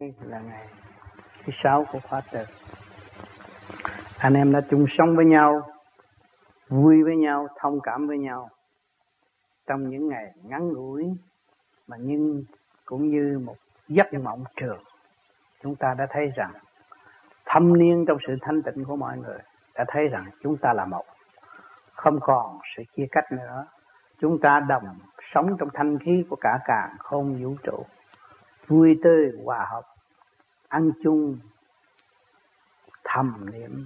là ngày thứ sáu của khóa tự. Anh em đã chung sống với nhau, vui với nhau, thông cảm với nhau trong những ngày ngắn ngủi, mà nhưng cũng như một giấc mộng trường. Chúng ta đã thấy rằng thâm niên trong sự thanh tịnh của mọi người đã thấy rằng chúng ta là một. Không còn sự chia cách nữa. Chúng ta đồng sống trong thanh khí của cả càng không vũ trụ vui tươi hòa hợp, ăn chung, thầm niệm.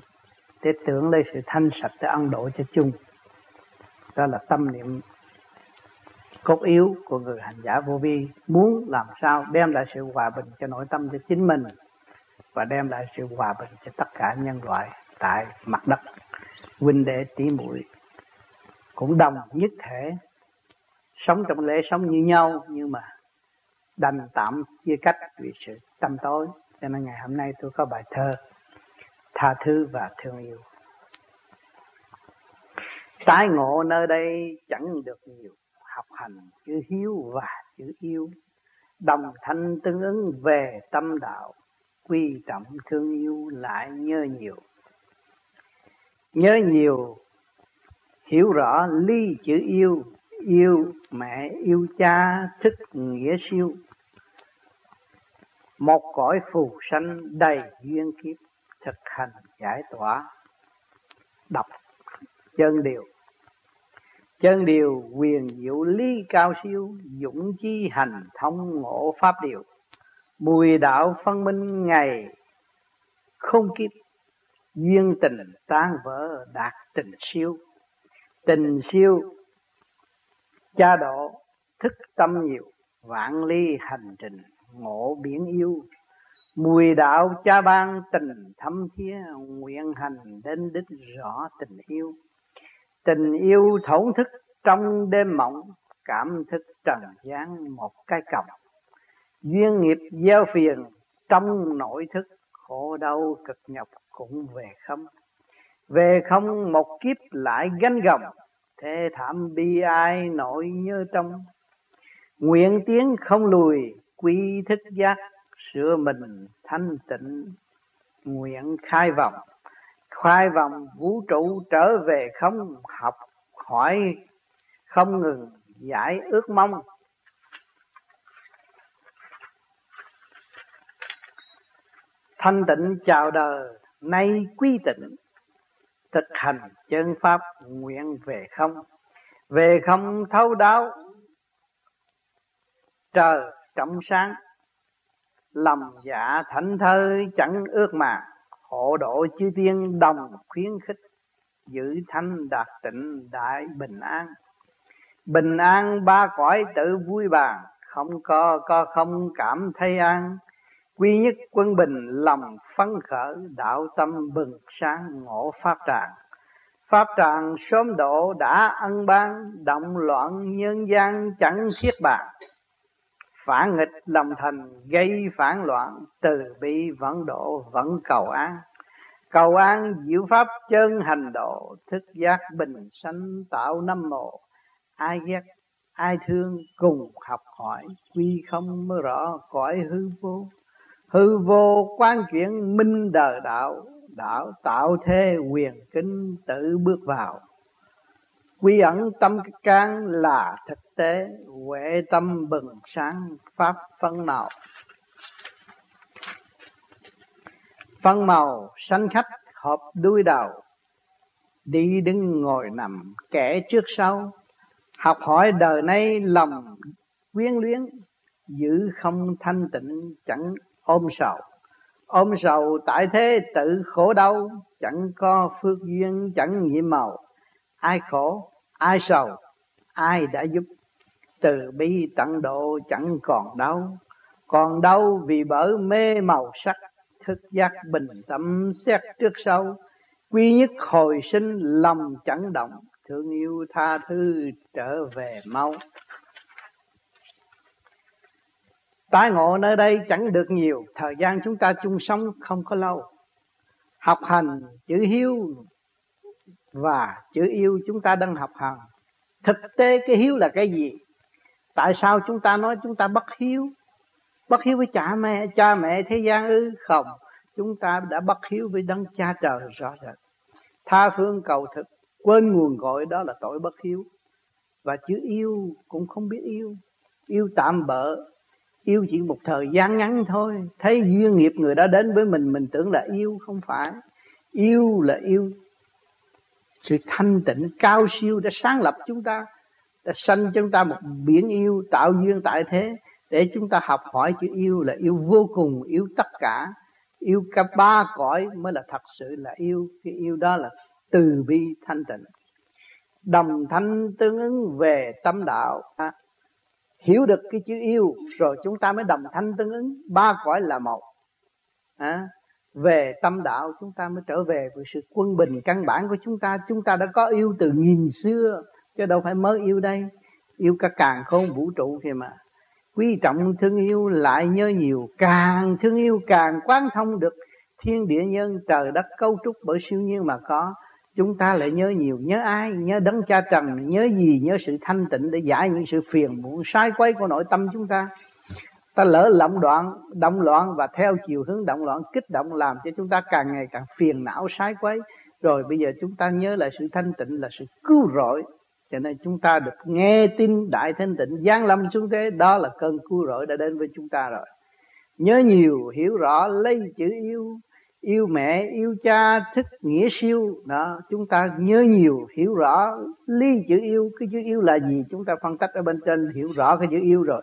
Để tưởng lấy sự thanh sạch để ăn độ cho chung. Đó là tâm niệm cốt yếu của người hành giả vô vi. Muốn làm sao đem lại sự hòa bình cho nội tâm cho chính mình và đem lại sự hòa bình cho tất cả nhân loại tại mặt đất. Huynh đệ tỷ muội cũng đồng nhất thể, sống trong lễ sống như nhau nhưng mà đành tạm chia cách vì sự tâm tối. Cho nên ngày hôm nay tôi có bài thơ, tha thứ và thương yêu. Tái ngộ nơi đây chẳng được nhiều, học hành chữ hiếu và chữ yêu. Đồng thanh tương ứng về tâm đạo, quy trọng thương yêu lại nhớ nhiều. Nhớ nhiều, hiểu rõ ly chữ yêu yêu mẹ, yêu cha thức nghĩa siêu. Một cõi phù sanh đầy duyên kiếp thực hành giải tỏa. Đọc chân điều. Chân điều quyền diệu ly cao siêu, dũng chi hành thông ngộ pháp điều. Mùi đạo phân minh ngày không kiếp, duyên tình tan vỡ đạt tình siêu. Tình siêu cha độ thức tâm nhiều, vạn ly hành trình ngộ biển yêu. Mùi đạo cha ban tình thâm thía, nguyện hành đến đích rõ tình yêu. Tình yêu thổn thức trong đêm mộng, cảm thức trần gian một cái còng duyên nghiệp gieo phiền trong nội thức, khổ đau cực nhọc cũng về không. Về không một kiếp lại gánh gồng thế thảm bi ai nổi nhớ trong? Nguyện tiến không lùi, quy thức giác sửa mình thanh tịnh. Nguyện khai vọng khai vọng vũ trụ trở về không học hỏi, không ngừng giải ước mong. Thanh tịnh chào đời, nay quy tịnh thực hành chân pháp nguyện về không? Về không thấu đáo, trời trong sáng, lòng dạ thảnh thơi chẳng ước mà, hộ độ chư tiên đồng khuyến khích, giữ thanh đạt tịnh đại bình an. Bình an ba cõi tự vui bàn không có có không cảm thấy an quy nhất quân bình, lòng phấn khởi, đạo tâm bừng sáng, ngộ pháp tràng. Pháp tràng sớm độ đã ân ban, động loạn nhân gian chẳng thiết bàn. Phản nghịch lòng thành, gây phản loạn, từ bi vẫn độ, vẫn cầu an. Cầu an diệu pháp chân hành độ, thức giác bình sanh tạo năm mộ. Ai ghét, ai thương cùng học hỏi, quy không mới rõ cõi hư vô hư vô quan chuyển minh đời đạo đạo tạo thế quyền kính tự bước vào. Quy ẩn tâm can là thực tế, huệ tâm bừng sáng, pháp phân màu. Phân màu sanh khách hợp đuôi đầu. Đi đứng ngồi nằm kẻ trước sau. Học hỏi đời nay lòng quyến luyến, giữ không thanh tịnh, chẳng ôm sầu. Ôm sầu tại thế tự khổ đau, chẳng có phước duyên, chẳng nhiệm màu. Ai khổ, ai sầu, ai đã giúp. Từ bi tận độ chẳng còn đau. Còn đau vì bởi mê màu sắc, thức giác bình tâm xét trước sau. Quy nhất hồi sinh, lòng chẳng động, thương yêu tha thứ trở về mau tái ngộ nơi đây chẳng được nhiều, thời gian chúng ta chung sống không có lâu. Học hành, chữ hiếu và chữ yêu chúng ta đang học hành. Thực tế cái hiếu là cái gì? Tại sao chúng ta nói chúng ta bất hiếu? Bất hiếu với cha mẹ cha mẹ thế gian ư? Không, chúng ta đã bất hiếu với đấng cha trời rõ rệt. Tha phương cầu thực, quên nguồn gọi đó là tội bất hiếu. Và chữ yêu cũng không biết yêu. Yêu tạm bợ yêu chỉ một thời gian ngắn thôi. Thấy duyên nghiệp người đó đến với mình mình tưởng là yêu, không phải. Yêu là yêu. Sự thanh tịnh cao siêu đã sáng lập chúng ta, đã sanh chúng ta một biển yêu, tạo duyên tại thế. Để chúng ta học hỏi chữ yêu là yêu vô cùng, yêu tất cả. Yêu cả ba cõi mới là thật sự là yêu. Cái yêu đó là từ bi thanh tịnh. Đồng thanh tương ứng về tâm đạo hiểu được cái chữ yêu rồi chúng ta mới đồng thanh tương ứng. Ba cõi là một. À, về tâm đạo chúng ta mới trở về với sự quân bình căn bản của chúng ta. Chúng ta đã có yêu từ nghìn xưa chứ đâu phải mới yêu đây. Yêu cả càng không vũ trụ kìa mà. Quý trọng thương yêu lại nhớ nhiều càng thương yêu càng quán thông được. Thiên địa nhân trời đất cấu trúc bởi siêu nhiên mà có chúng ta lại nhớ nhiều. Nhớ ai? Nhớ đấng cha trần. Nhớ gì? Nhớ sự thanh tịnh để giải những sự phiền muộn, sai quấy của nội tâm chúng ta. Ta lỡ lộng đoạn động loạn và theo chiều hướng động loạn, kích động làm cho chúng ta càng ngày càng phiền não, sai quấy. Rồi bây giờ chúng ta nhớ lại sự thanh tịnh là sự cứu rỗi. Cho nên chúng ta được nghe tin đại thanh tịnh giáng lâm xuống thế. Đó là cơn cứu rỗi đã đến với chúng ta rồi. Nhớ nhiều, hiểu rõ, lấy chữ yêu yêu mẹ, yêu cha, thích nghĩa siêu. Đó, chúng ta nhớ nhiều, hiểu rõ ly chữ yêu. Cái chữ yêu là gì? Chúng ta phân tích ở bên trên, hiểu rõ cái chữ yêu rồi.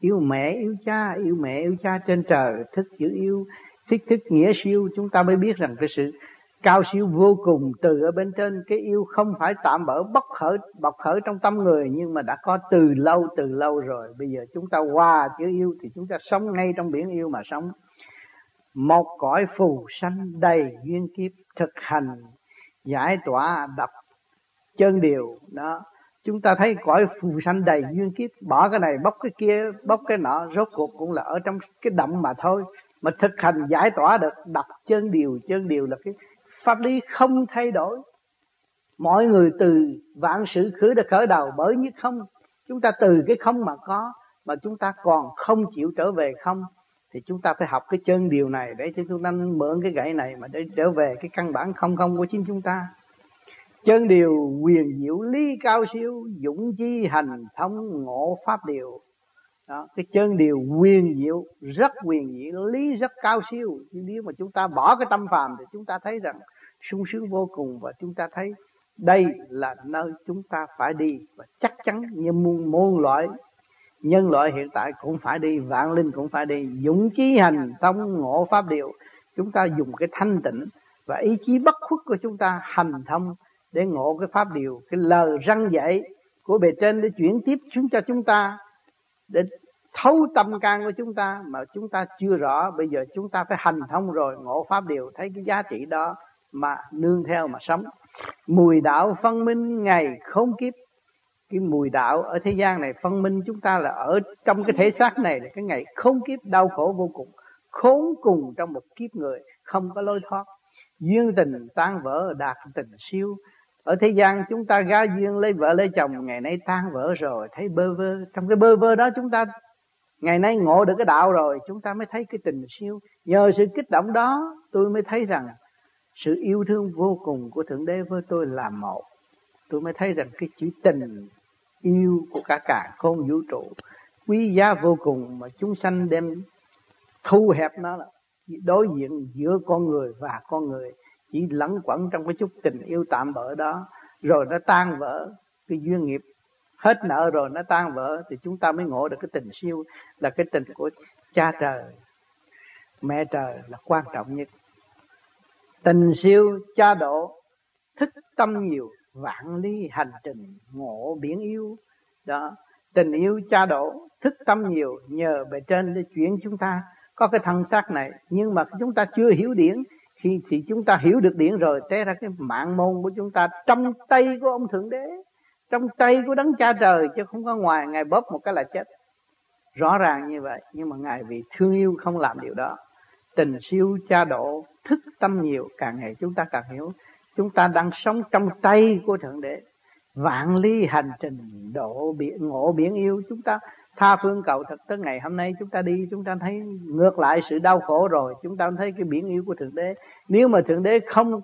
Yêu mẹ, yêu cha, yêu mẹ, yêu cha trên trời. Thức chữ yêu, thích thức nghĩa siêu. Chúng ta mới biết rằng cái sự cao siêu vô cùng từ ở bên trên. Cái yêu không phải tạm bỡ bốc khởi, bộc khởi trong tâm người, nhưng mà đã có từ lâu từ lâu rồi. Bây giờ chúng ta qua chữ yêu thì chúng ta sống ngay trong biển yêu mà sống một cõi phù sanh đầy duyên kiếp thực hành, giải tỏa đập chân điều. Đó, chúng ta thấy cõi phù sanh đầy duyên kiếp, bỏ cái này, bóc cái kia, bóc cái nọ, rốt cuộc cũng là ở trong cái động mà thôi. Mà thực hành giải tỏa được, đập chân điều chân điều là cái pháp lý không thay đổi. Mọi người từ vạn sự khứ đã khởi đầu, bởi như không, chúng ta từ cái không mà có, mà chúng ta còn không chịu trở về không? Thì chúng ta phải học cái chân điều này để cho chúng ta mượn cái gậy này mà để trở về cái căn bản không không của chính chúng ta. Chân điều quyền diệu lý cao siêu dũng chi hành thông ngộ pháp điều. Đó, cái chân điều quyền diệu rất quyền diệu lý rất cao siêu. Nhưng nếu mà chúng ta bỏ cái tâm phàm thì chúng ta thấy rằng sung sướng vô cùng và chúng ta thấy đây là nơi chúng ta phải đi. Và chắc chắn như muôn muôn loại nhân loại hiện tại cũng phải đi, vạn linh cũng phải đi, dũng chí hành thông ngộ pháp điều chúng ta dùng cái thanh tịnh và ý chí bất khuất của chúng ta hành thông để ngộ cái pháp điều cái lời răng dạy của bề trên để chuyển tiếp xuống cho chúng ta, để thấu tâm can của chúng ta mà chúng ta chưa rõ. Bây giờ chúng ta phải hành thông rồi, ngộ pháp điều thấy cái giá trị đó mà nương theo mà sống. Mùi đạo phân minh ngày không kiếp cái mùi đạo ở thế gian này, phân minh chúng ta là ở trong cái thể xác này là cái ngày không kiếp, đau khổ vô cùng, khốn cùng trong một kiếp người, không có lối thoát. Duyên tình tan vỡ, đạt tình siêu. Ở thế gian chúng ta ga duyên lấy vợ lấy chồng, ngày nay tan vỡ rồi, thấy bơ vơ. Trong cái bơ vơ đó chúng ta, ngày nay ngộ được cái đạo rồi, chúng ta mới thấy cái tình siêu. Nhờ sự kích động đó, tôi mới thấy rằng sự yêu thương vô cùng của thượng đế với tôi là một. Tôi mới thấy rằng cái chữ tình yêu của cả cả không vũ trụ. Quý giá vô cùng mà chúng sanh đem thu hẹp nó là đối diện giữa con người và con người. Chỉ lẫn quẩn trong cái chút tình yêu tạm bỡ đó, rồi nó tan vỡ cái duyên nghiệp. Hết nợ rồi nó tan vỡ thì chúng ta mới ngộ được cái tình siêu, là cái tình của cha trời. Mẹ trời là quan trọng nhất. Tình siêu, cha độ, thức tâm nhiều vạn ly hành trình ngộ biển yêu. Đó, tình yêu cha độ thức tâm nhiều, nhờ bề trên để chuyển chúng ta. Có cái thân xác này, nhưng mà chúng ta chưa hiểu điển. Khi thì chúng ta hiểu được điển rồi, té ra cái mạng môn của chúng ta, trong tay của ông thượng đế, trong tay của đấng cha trời, chứ không có ngoài. Ngài bóp một cái là chết. Rõ ràng như vậy, nhưng mà ngài vì thương yêu không làm điều đó. Tình siêu cha độ thức tâm nhiều, càng ngày chúng ta càng hiểu chúng ta đang sống trong tay của thượng đế. Vạn ly hành trình, độ biển, ngộ biển yêu. Chúng ta tha phương cầu thật tới ngày hôm nay. Chúng ta đi, chúng ta thấy ngược lại sự đau khổ rồi. Chúng ta thấy cái biển yêu của thượng đế. Nếu mà thượng đế không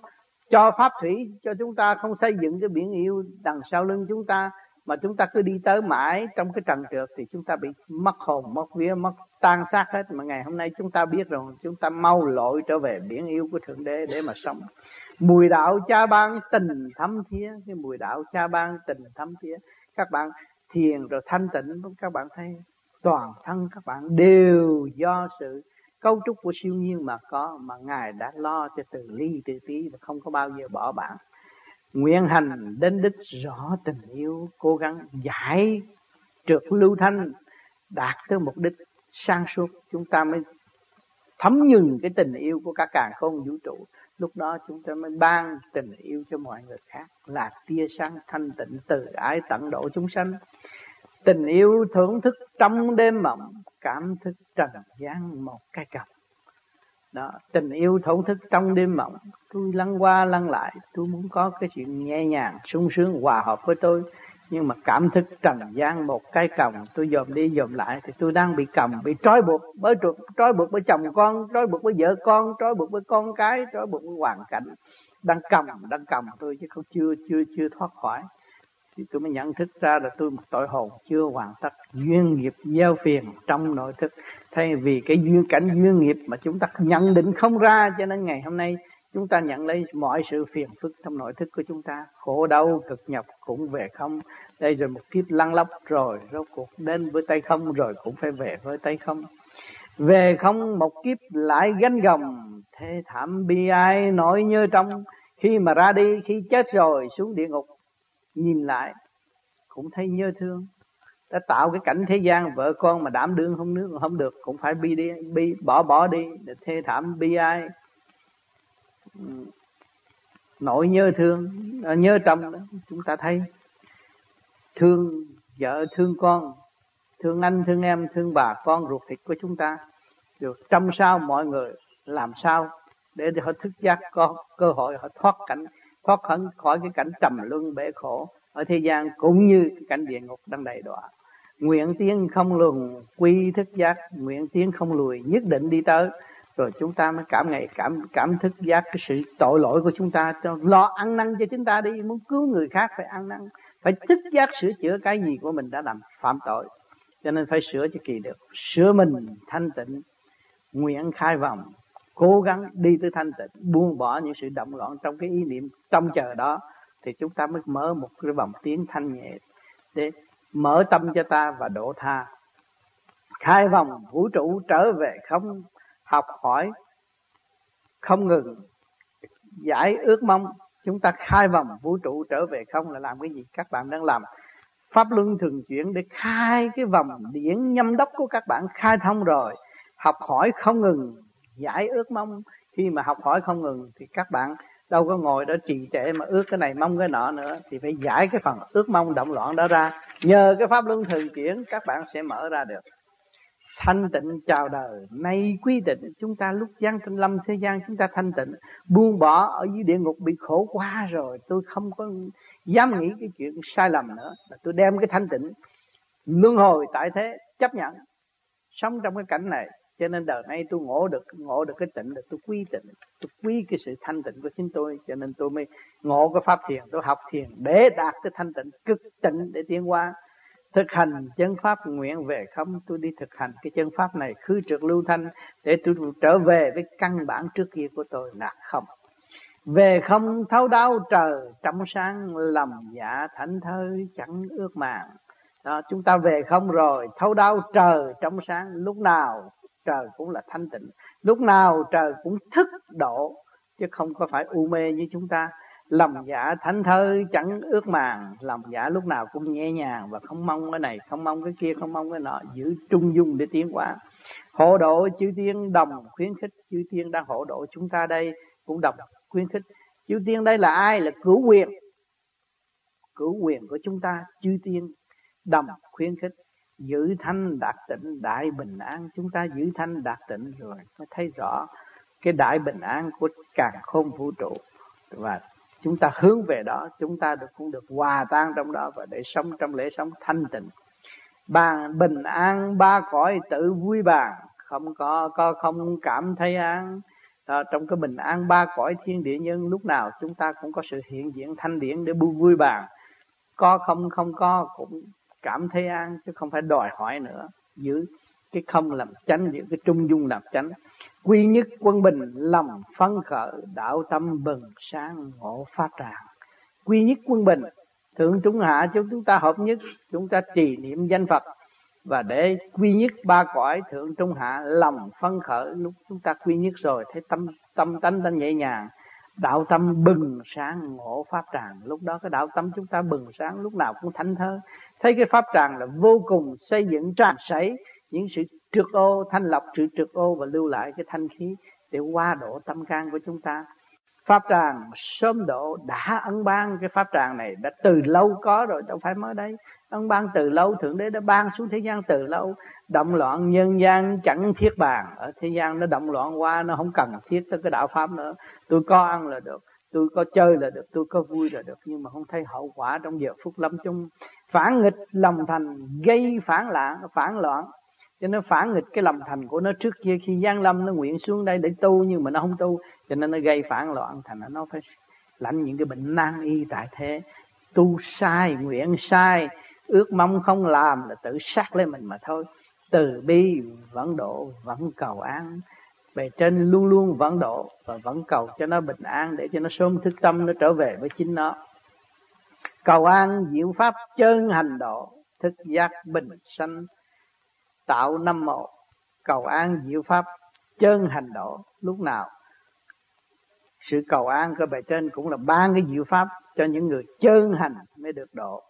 cho pháp thủy, cho chúng ta không xây dựng cái biển yêu đằng sau lưng chúng ta, mà chúng ta cứ đi tới mãi trong cái trần trượt, thì chúng ta bị mất hồn, mất vía, mất tan xác hết. Mà ngày hôm nay chúng ta biết rồi, chúng ta mau lội trở về biển yêu của thượng đế để mà sống. Mùi đạo cha ban tình thấm thía, cái mùi đạo cha ban tình thấm thía. Các bạn thiền rồi thanh tịnh, các bạn thấy toàn thân các bạn đều do sự cấu trúc của siêu nhiên mà có, mà ngài đã lo cho từ ly từ tí và không có bao giờ bỏ bạn. Nguyện hành đến đích rõ tình yêu, cố gắng giải trượt lưu thanh đạt tới mục đích sang suốt, chúng ta mới thấm nhuần cái tình yêu của cả càng không vũ trụ. Lúc đó chúng ta mới ban tình yêu cho mọi người khác. Là tia sáng thanh tịnh từ ái tận độ chúng sanh. Tình yêu thưởng thức trong đêm mộng, cảm thức trần gian một cái cầm đó, tình yêu thổn thức trong đêm mộng. Tôi lăn qua lăn lại, tôi muốn có cái chuyện nhẹ nhàng, sung sướng, hòa hợp với tôi nhưng mà cảm thức trần gian một cái còng, tôi dòm đi dòm lại thì tôi đang bị cầm bị trói buộc bởi trói buộc bởi chồng con, trói buộc với vợ con, trói buộc với con cái, trói buộc với hoàn cảnh. Đang cầm đang cầm tôi chứ không, chưa chưa chưa thoát khỏi. Thì tôi mới nhận thức ra là tôi một tội hồn chưa hoàn tất. Duyên nghiệp gieo phiền trong nội thức. Thay vì cái duyên cảnh duyên nghiệp mà chúng ta nhận định không ra cho nên ngày hôm nay chúng ta nhận lấy mọi sự phiền phức trong nội thức của chúng ta. Khổ đau, cực nhọc cũng về không. Đây rồi một kiếp lăn lóc rồi, rốt cuộc đến với tay không rồi cũng phải về với tay không. Về không một kiếp lại gánh gồng. Thế thảm bi ai nỗi nhớ trong. Khi mà ra đi, khi chết rồi, xuống địa ngục, nhìn lại, cũng thấy nhớ thương. Đã tạo cái cảnh thế gian, vợ con mà đảm đương không nước, không được, cũng phải bi đi, bi, bỏ bỏ đi. Để thê thảm bi ai nỗi nhớ thương à, nhớ trong đó, chúng ta thấy. Thương vợ, thương con, thương anh, thương em, thương bà con ruột thịt của chúng ta. Rồi trong sao mọi người làm sao để họ thức giác, có cơ hội họ thoát cảnh, thoát khỏi khỏi cái cảnh trầm luân bể khổ ở thế gian cũng như cái cảnh địa ngục đang đầy đọa. Nguyện tiến không lùn quy thức giác, nguyện tiến không lùi, nhất định đi tới rồi chúng ta mới cảm ngày cảm cảm thức giác cái sự tội lỗi của chúng ta. Lo ăn năn cho chúng ta đi, muốn cứu người khác phải ăn năn, phải thức giác sửa chữa cái gì của mình đã làm phạm tội. Cho nên phải sửa cho kỳ được. Sửa mình thanh tịnh, nguyện khai vòng cố gắng đi tới thanh tịnh, buông bỏ những sự động loạn trong cái ý niệm trong chờ đó, thì chúng ta mới mở một cái vòng tiếng thanh nhẹ để mở tâm cho ta và độ tha. Khai vòng vũ trụ trở về không học hỏi. Không ngừng. Giải ước mong chúng ta khai vòng vũ trụ trở về không là làm cái gì các bạn đang làm. Pháp luân thường chuyển để khai cái vòng điển nhâm đốc của các bạn khai thông rồi. Học hỏi không ngừng. Giải ước mong. Khi mà học hỏi không ngừng thì các bạn đâu có ngồi đó trì trệ mà ước cái này mong cái nọ nữa thì phải giải cái phần ước mong động loạn đó ra. Nhờ cái pháp luân thường chuyển, các bạn sẽ mở ra được thanh tịnh chào đời. Nay quy định chúng ta lúc gian trên lâm thế gian chúng ta thanh tịnh. Buông bỏ ở dưới địa ngục bị khổ quá rồi, tôi không có dám nghĩ cái chuyện sai lầm nữa. Là tôi đem cái thanh tịnh luân hồi tại thế, chấp nhận. Sống trong cái cảnh này, cho nên đời nay tôi ngộ được ngộ được cái tịnh là tôi quy tịnh. Tôi quy cái sự thanh tịnh của chính tôi, cho nên tôi mới ngộ cái pháp thiền, tôi học thiền để đạt cái thanh tịnh cực tịnh để tiến qua thực hành chân pháp nguyện về không? Tôi đi thực hành cái chân pháp này khứ trượt lưu thanh để tôi trở về với căn bản trước kia của tôi. Là không. Về không thấu đau trời trong sáng lầm dạ thảnh thơi chẳng ước màng. Đó, chúng ta về không rồi thấu đau trời trong sáng. Lúc nào trời cũng là thanh tịnh. Lúc nào trời cũng thức độ chứ không có phải u mê như chúng ta lòng dạ thánh thơi chẳng ước màng, lòng dạ lúc nào cũng nhẹ nhàng và không mong cái này, không mong cái kia, không mong cái nọ, giữ trung dung để tiến qua hộ độ chư tiên đồng khuyến khích, chư tiên đang hộ độ chúng ta đây cũng đồng khuyến khích. Chư tiên đây là ai? Là cửu quyền. Cửu quyền của chúng ta, chư tiên đồng khuyến khích. Giữ thanh đạt tịnh, đại bình an. Chúng ta giữ thanh đạt tịnh rồi mới thấy rõ cái đại bình an của càng khôn vũ trụ và chúng ta hướng về đó chúng ta được cũng được hòa tan trong đó và để sống trong lễ sống thanh tịnh. Bàn bình an ba cõi tự vui bàn. Không có có không cảm thấy an. À, trong cái bình an ba cõi thiên địa nhân lúc nào chúng ta cũng có sự hiện diện thanh điển để bu vui bàn. Có không không có cũng cảm thấy an chứ không phải đòi hỏi nữa. Giữ cái không làm chánh giữ cái trung dung làm chánh quy nhất quân bình lòng phấn khởi, đạo tâm bừng sáng ngộ phát tràng quy nhất quân bình, thượng trung hạ, chúng chúng ta hợp nhất, chúng ta trì niệm danh phật. Và để quy nhất ba cõi thượng trung hạ lòng phân khởi, lúc chúng ta quy nhất rồi, thấy tâm tâm tánh ta nhẹ nhàng, đạo tâm bừng sáng ngộ pháp tràng. Lúc đó cái đạo tâm chúng ta bừng sáng, lúc nào cũng thánh thơ. Thấy cái pháp tràng là vô cùng xây dựng, tràn sấy những sự trượt ô, thanh lọc sự trượt ô và lưu lại cái thanh khí để qua độ tâm can của chúng ta. Pháp tràng sớm độ đã ân ban cái pháp tràng này, đã từ lâu có rồi, đâu phải mới đây. Ân ban từ lâu, thượng đế đã ban xuống thế gian từ lâu. Động loạn nhân gian chẳng thiết bàn, ở thế gian nó động loạn qua, nó không cần thiết tới cái đạo pháp nữa. Tôi có ăn là được, tôi có chơi là được, tôi có vui là được, nhưng mà không thấy hậu quả trong giờ phút lâm chung. Phản nghịch lòng thành, gây phản loạn phản loạn cho nó phản nghịch cái lòng thành của nó trước kia. Khi gian lâm nó nguyện xuống đây để tu nhưng mà nó không tu, cho nên nó gây phản loạn thành nó phải lãnh những cái bệnh nan y tại thế. Tu sai, nguyện sai, ước mong không làm là tự sát lấy mình mà thôi. Từ bi vẫn độ vẫn cầu an. Bề trên luôn luôn vẫn độ và vẫn cầu cho nó bình an để cho nó sớm thức tâm, nó trở về với chính nó. Cầu an, diệu pháp chân hành độ, thức giác bình sanh tạo năm mộ cầu an diệu pháp, chân hành độ. Lúc nào? Sự cầu an của bài trên cũng là ban cái diệu pháp cho những người chân hành mới được độ.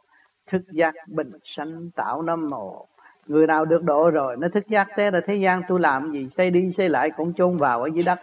Thức giác bình sanh, tạo năm mộ người nào được độ rồi, nó thức giác thế là thế gian, tôi làm gì, xây đi xây lại cũng chôn vào ở dưới đất.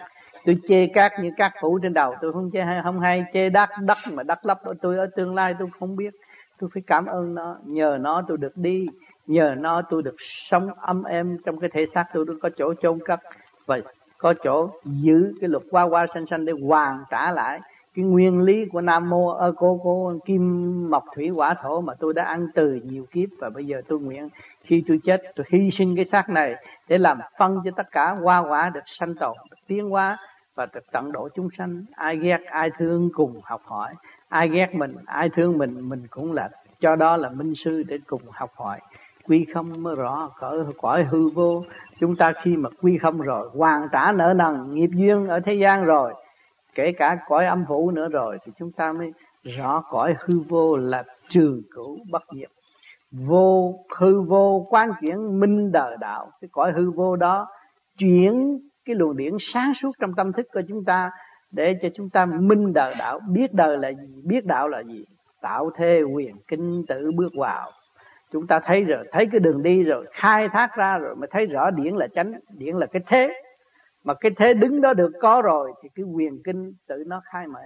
Tôi chê cát như cát phủ trên đầu, tôi không chê không hay, chê đất đất mà đất lấp ở tôi ở tương lai tôi không biết. Tôi phải cảm ơn nó, nhờ nó tôi được đi nhờ nó tôi được sống âm êm trong cái thể xác tôi được có chỗ chôn cất và có chỗ giữ cái luật qua qua sanh sanh để hoàn trả lại cái nguyên lý của nam mô ơ cô cô kim mộc thủy hỏa thổ mà tôi đã ăn từ nhiều kiếp. Và bây giờ tôi nguyện khi tôi chết, tôi hy sinh cái xác này để làm phân cho tất cả hoa quả được sanh tồn, được tiến hóa và được tận độ chúng sanh. Ai ghét, ai thương cùng học hỏi. Ai ghét mình, ai thương mình mình cũng là, cho đó là minh sư để cùng học hỏi quy không mới rõ cõi cõi hư vô. Chúng ta khi mà quy không rồi, hoàn trả nợ nần, nghiệp duyên ở thế gian rồi, kể cả cõi âm phủ nữa rồi, thì chúng ta mới rõ cõi hư vô là trừ cửu bất diệt. Vô hư vô quan chuyển minh đời đạo, cái cõi hư vô đó chuyển cái luồng điển sáng suốt trong tâm thức của chúng ta để cho chúng ta minh đời đạo, biết đời là gì, biết đạo là gì. Tạo thế quyền kinh tự bước vào chúng ta thấy rồi, thấy cái đường đi rồi, khai thác ra rồi mới thấy rõ điển là chánh, điển là cái thế. Mà cái thế đứng đó được có rồi thì cái quyền kinh tự nó khai mở.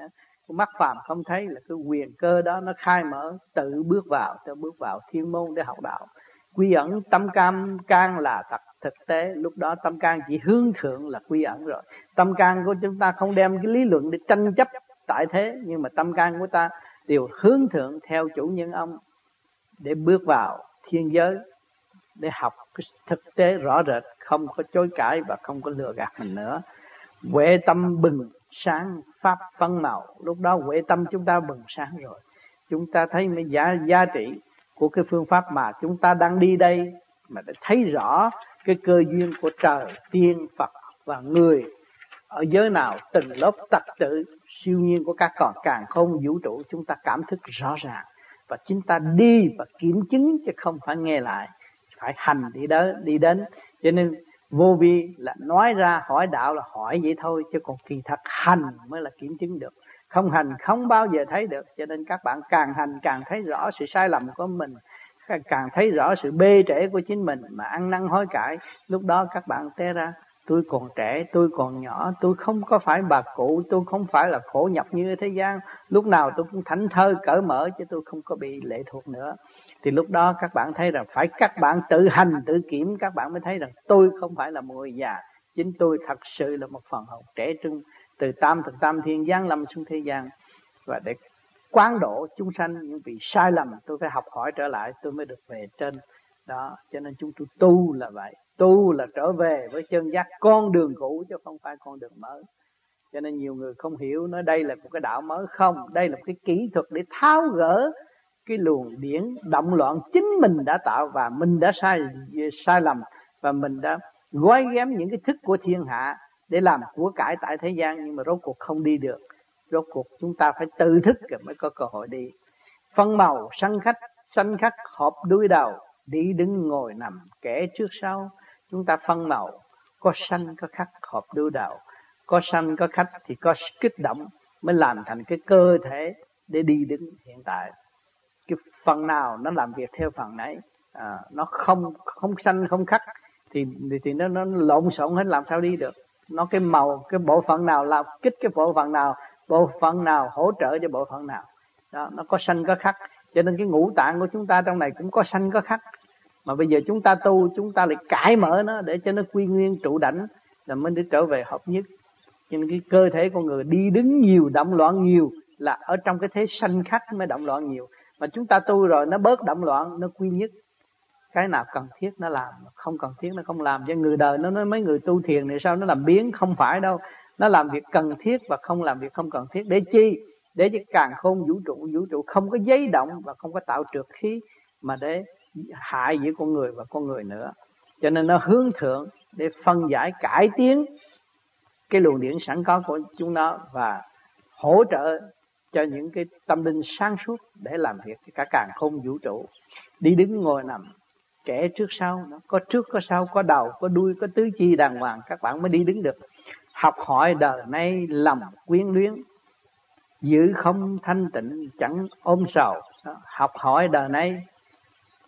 Mắt phàm không thấy là cái quyền cơ đó nó khai mở, tự bước vào, tự bước vào thiên môn để học đạo. Quy ẩn tâm cam can là thật thực tế. Lúc đó tâm can chỉ hướng thượng là quy ẩn rồi. Tâm can của chúng ta không đem cái lý luận để tranh chấp tại thế, nhưng mà tâm can của ta đều hướng thượng theo chủ nhân ông để bước vào thiên giới, để học cái thực tế rõ rệt, không có chối cãi và không có lừa gạt mình nữa. Huệ tâm bừng sáng, pháp phân màu. Lúc đó huệ tâm chúng ta bừng sáng rồi. Chúng ta thấy mới giá giá trị của cái phương pháp mà chúng ta đang đi đây, mà để thấy rõ cái cơ duyên của trời, tiên, phật và người. Ở giới nào từng lớp tật tự siêu nhiên của các còn càng không vũ trụ, chúng ta cảm thức rõ ràng và chúng ta đi và kiểm chứng chứ không phải nghe lại, phải hành đi đó, đi đến. Cho nên vô vi là nói ra, hỏi đạo là hỏi vậy thôi, chứ còn kỳ thật hành mới là kiểm chứng được. Không hành không bao giờ thấy được, cho nên các bạn càng hành càng thấy rõ sự sai lầm của mình, càng thấy rõ sự bê trễ của chính mình mà ăn năn hối cải, lúc đó các bạn té ra tôi còn trẻ, tôi còn nhỏ, tôi không có phải bà cụ, tôi không phải là khổ nhọc như thế gian. Lúc nào tôi cũng thảnh thơi, cởi mở, chứ tôi không có bị lệ thuộc nữa. Thì lúc đó các bạn thấy rằng phải các bạn tự hành, tự kiểm, các bạn mới thấy rằng tôi không phải là một người già. Chính tôi thật sự là một phần hồn trẻ trung, từ tam thực tam thiên giáng lâm xuống thế gian. Và để quán độ chúng sanh những vị sai lầm, tôi phải học hỏi trở lại, tôi mới được về trên. Đó, cho nên chúng tôi tu là vậy tu là trở về với chân giác con đường cũ chứ không phải con đường mới. Cho nên nhiều người không hiểu, nói đây là một cái đạo mới. Không, đây là một cái kỹ thuật để tháo gỡ cái luồng điển động loạn chính mình đã tạo và mình đã sai sai lầm và mình đã gói ghém những cái thức của thiên hạ để làm của cải tại thế gian. Nhưng mà rốt cuộc không đi được. Rốt cuộc chúng ta phải tự thức rồi mới có cơ hội đi. Phân màu sân khách sanh khách họp đuôi đầu, đi đứng ngồi nằm kẻ trước sau chúng ta phân màu. Có sanh có khắc hợp đuôi đạo. Có sanh có khách thì có kích động mới làm thành cái cơ thể để đi đứng hiện tại. Cái phần nào nó làm việc theo phần nấy à, nó không không sanh không khắc thì thì, nó nó lộn xộn hết làm sao đi được? Nó cái màu cái bộ phận nào làm kích cái bộ phận nào bộ phận nào hỗ trợ cho bộ phận nào? Đó nó có sanh có khắc. Cho nên cái ngũ tạng của chúng ta trong này cũng có sanh có khắc mà bây giờ chúng ta tu, chúng ta lại cải mở nó để cho nó quy nguyên trụ đảnh là mới được trở về hợp nhất. Cho nên cái cơ thể con người đi đứng nhiều, động loạn nhiều là ở trong cái thế sanh khắc mới động loạn nhiều. Mà chúng ta tu rồi nó bớt động loạn, nó quy nhất. Cái nào cần thiết nó làm, không cần thiết nó không làm. Cho người đời nó nói mấy người tu thiền này sao nó làm biến? Không phải đâu. Nó làm việc cần thiết và không làm việc không cần thiết. Để chi? Để cho càng khôn vũ trụ vũ trụ không có giấy động và không có tạo trượt khí, mà để hại giữa con người và con người nữa. Cho nên nó hướng thượng để phân giải, cải tiến cái luồng điển sẵn có của chúng nó và hỗ trợ cho những cái tâm linh sáng suốt để làm việc. Cả càng không vũ trụ, đi đứng ngồi nằm, kẻ trước sau, nó có trước, có sau, có đầu, có đuôi, có tứ chi đàng hoàng, các bạn mới đi đứng được. Học hỏi đời nay lòng quyến luyến, giữ không thanh tịnh, chẳng ôm sầu. Học hỏi đời nay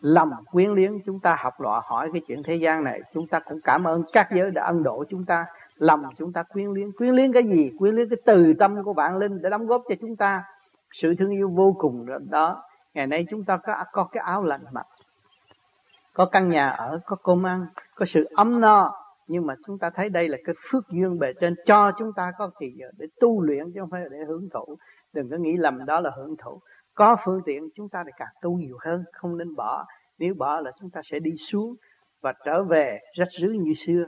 lòng quyến liếng chúng ta học lọ hỏi cái chuyện thế gian này, chúng ta cũng cảm ơn các giới đã ân độ chúng ta. Lòng chúng ta quyến liếng quyến liếng cái gì? Quyến liếng cái từ tâm của bạn linh để đóng góp cho chúng ta. Sự thương yêu vô cùng đó ngày nay chúng ta có có cái áo lạnh mặc. Có căn nhà ở, có cơm ăn, có sự ấm no. Nhưng mà chúng ta thấy đây là cái phước duyên bề trên cho chúng ta có kỳ giờ để tu luyện chứ không phải để hưởng thụ. Đừng có nghĩ lầm đó là hưởng thụ có phương tiện chúng ta lại càng tu nhiều hơn, không nên bỏ. Nếu bỏ là chúng ta sẽ đi xuống và trở về rách rưới như xưa.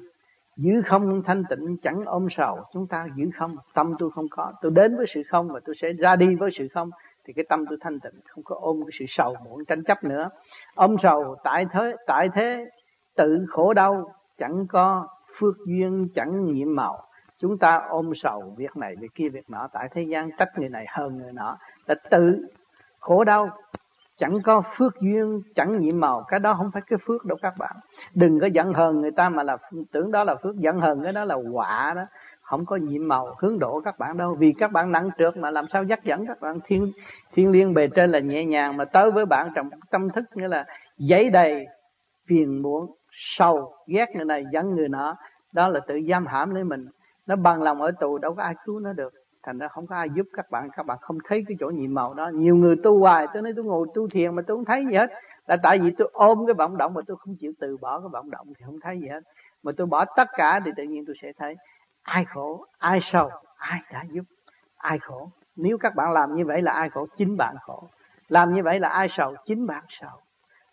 Giữ không thanh tịnh chẳng ôm sầu. Chúng ta giữ không, tâm tôi không có. Tôi đến với sự không và tôi sẽ ra đi với sự không. Thì cái tâm tôi thanh tịnh, không có ôm cái sự sầu muộn tranh chấp nữa. Ôm sầu tại thế tại thế, tự khổ đau chẳng có phước duyên, chẳng nhiệm màu. Chúng ta ôm sầu việc này, việc kia, việc nọ. Tại thế gian trách người này hơn người nọ. Là tự khổ đau, chẳng có phước duyên, chẳng nhiệm màu, cái đó không phải cái phước đâu các bạn. Đừng có giận hờn người ta mà là tưởng đó là phước, giận hờn cái đó là quả đó. Không có nhiệm màu, hướng độ các bạn đâu. Vì các bạn nặng trượt mà làm sao dắt dẫn các bạn. Thiên thiên liên bề trên là nhẹ nhàng mà tới với bạn trong tâm thức nghĩa là giấy đầy phiền muộn sâu ghét người này, giận người nọ. Đó là tự giam hãm lấy mình. Nó bằng lòng ở tù, đâu có ai cứu nó được thành ra không có ai giúp các bạn các bạn không thấy cái chỗ nhiệm màu đó. Nhiều người tu hoài, tôi nói tôi ngồi tu thiền mà tôi không thấy gì hết. Là tại vì tôi ôm cái vọng động mà tôi không chịu từ bỏ cái vọng động thì không thấy gì hết. Mà tôi bỏ tất cả thì tự nhiên tôi sẽ thấy ai khổ, ai sầu, ai đã giúp, ai khổ. Nếu các bạn làm như vậy là ai khổ? Chính bạn khổ. Làm như vậy là ai sầu? Chính bạn sầu.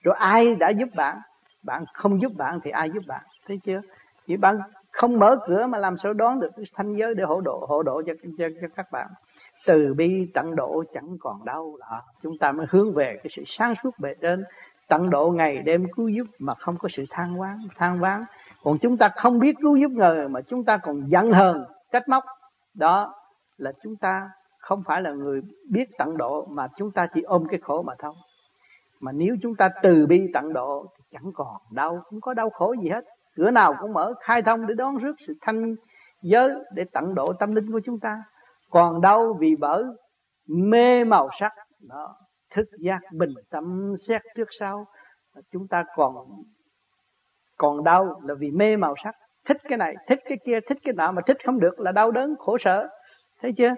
Rồi ai đã giúp bạn? Bạn không giúp bạn thì ai giúp bạn? Thấy chưa? Chỉ bạn không mở cửa mà làm sao đón được cái thanh giới để hỗ độ hỗ độ cho, cho, cho các bạn. Từ bi tận độ chẳng còn đâu là chúng ta mới hướng về cái sự sáng suốt bề trên. Tận độ ngày đêm cứu giúp mà không có sự than ván than ván còn chúng ta không biết cứu giúp người mà chúng ta còn giận hờn trách móc. Đó là chúng ta không phải là người biết tận độ mà chúng ta chỉ ôm cái khổ mà thôi. Mà nếu chúng ta từ bi tận độ thì chẳng còn đau không có đau khổ gì hết cửa nào cũng mở, khai thông để đón rước sự thanh giới để tận độ tâm linh của chúng ta. Còn đâu vì bởi mê màu sắc, đó, thức giác bình tâm xét trước sau. Chúng ta còn còn đau là vì mê màu sắc. Thích cái này, thích cái kia, thích cái nọ mà thích không được là đau đớn, khổ sở. Thấy chưa?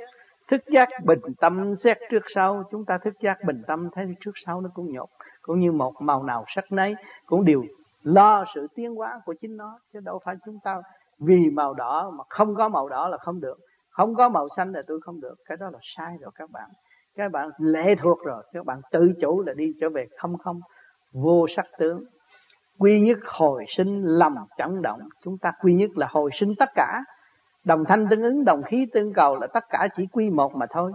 Thức giác bình tâm xét trước sau. Chúng ta thức giác bình tâm, thấy trước sau nó cũng nhột. Cũng như một màu nào sắc nấy, cũng đều lo sự tiến hóa của chính nó, chứ đâu phải chúng ta vì màu đỏ mà không có màu đỏ là không được. Không có màu xanh là tôi không được. Cái đó là sai rồi các bạn. Các bạn lệ thuộc rồi. Các bạn tự chủ là đi trở về không không, vô sắc tướng. Quy nhất hồi sinh lòng chẳng động. Chúng ta quy nhất là hồi sinh tất cả. Đồng thanh tương ứng, đồng khí tương cầu là tất cả chỉ quy một mà thôi.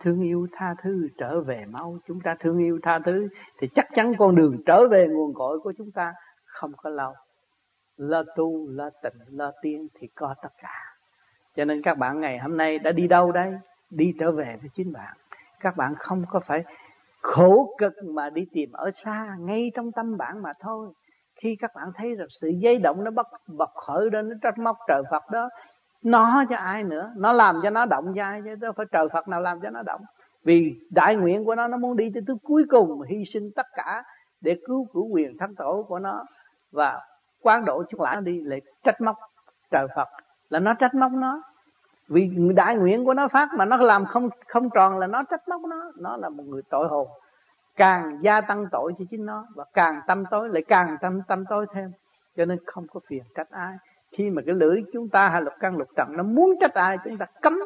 Thương yêu tha thứ, trở về mau chúng ta thương yêu tha thứ thì chắc chắn con đường trở về nguồn cội của chúng ta không có lâu. Lo tu, lo tịnh, lo tiên thì có tất cả. Cho nên các bạn ngày hôm nay đã đi đâu đây? Đi trở về với chính bạn. Các bạn không có phải khổ cực mà đi tìm ở xa, ngay trong tâm bạn mà thôi. Khi các bạn thấy rằng sự dây động nó bất bật khởi lên, nó trách móc trời Phật đó, nó cho ai nữa? Nó làm cho nó động dai chứ? Đâu phải trời Phật nào làm cho nó động. Vì đại nguyện của nó nó muốn đi tới thứ cuối cùng, hy sinh tất cả để cứu cửu quyền thánh tổ của nó và quán độ chúng lại đi lại trách móc trời Phật. Là nó trách móc nó. Vì đại nguyện của nó phát mà nó làm không không tròn là nó trách móc nó. Nó là một người tội hồn. Càng gia tăng tội cho chính nó và càng tâm tối, lại càng tâm tâm tối thêm. Cho nên không có phiền trách ai. Khi mà cái lưỡi chúng ta hay lục căn lục trần nó muốn trách ai, chúng ta cấm.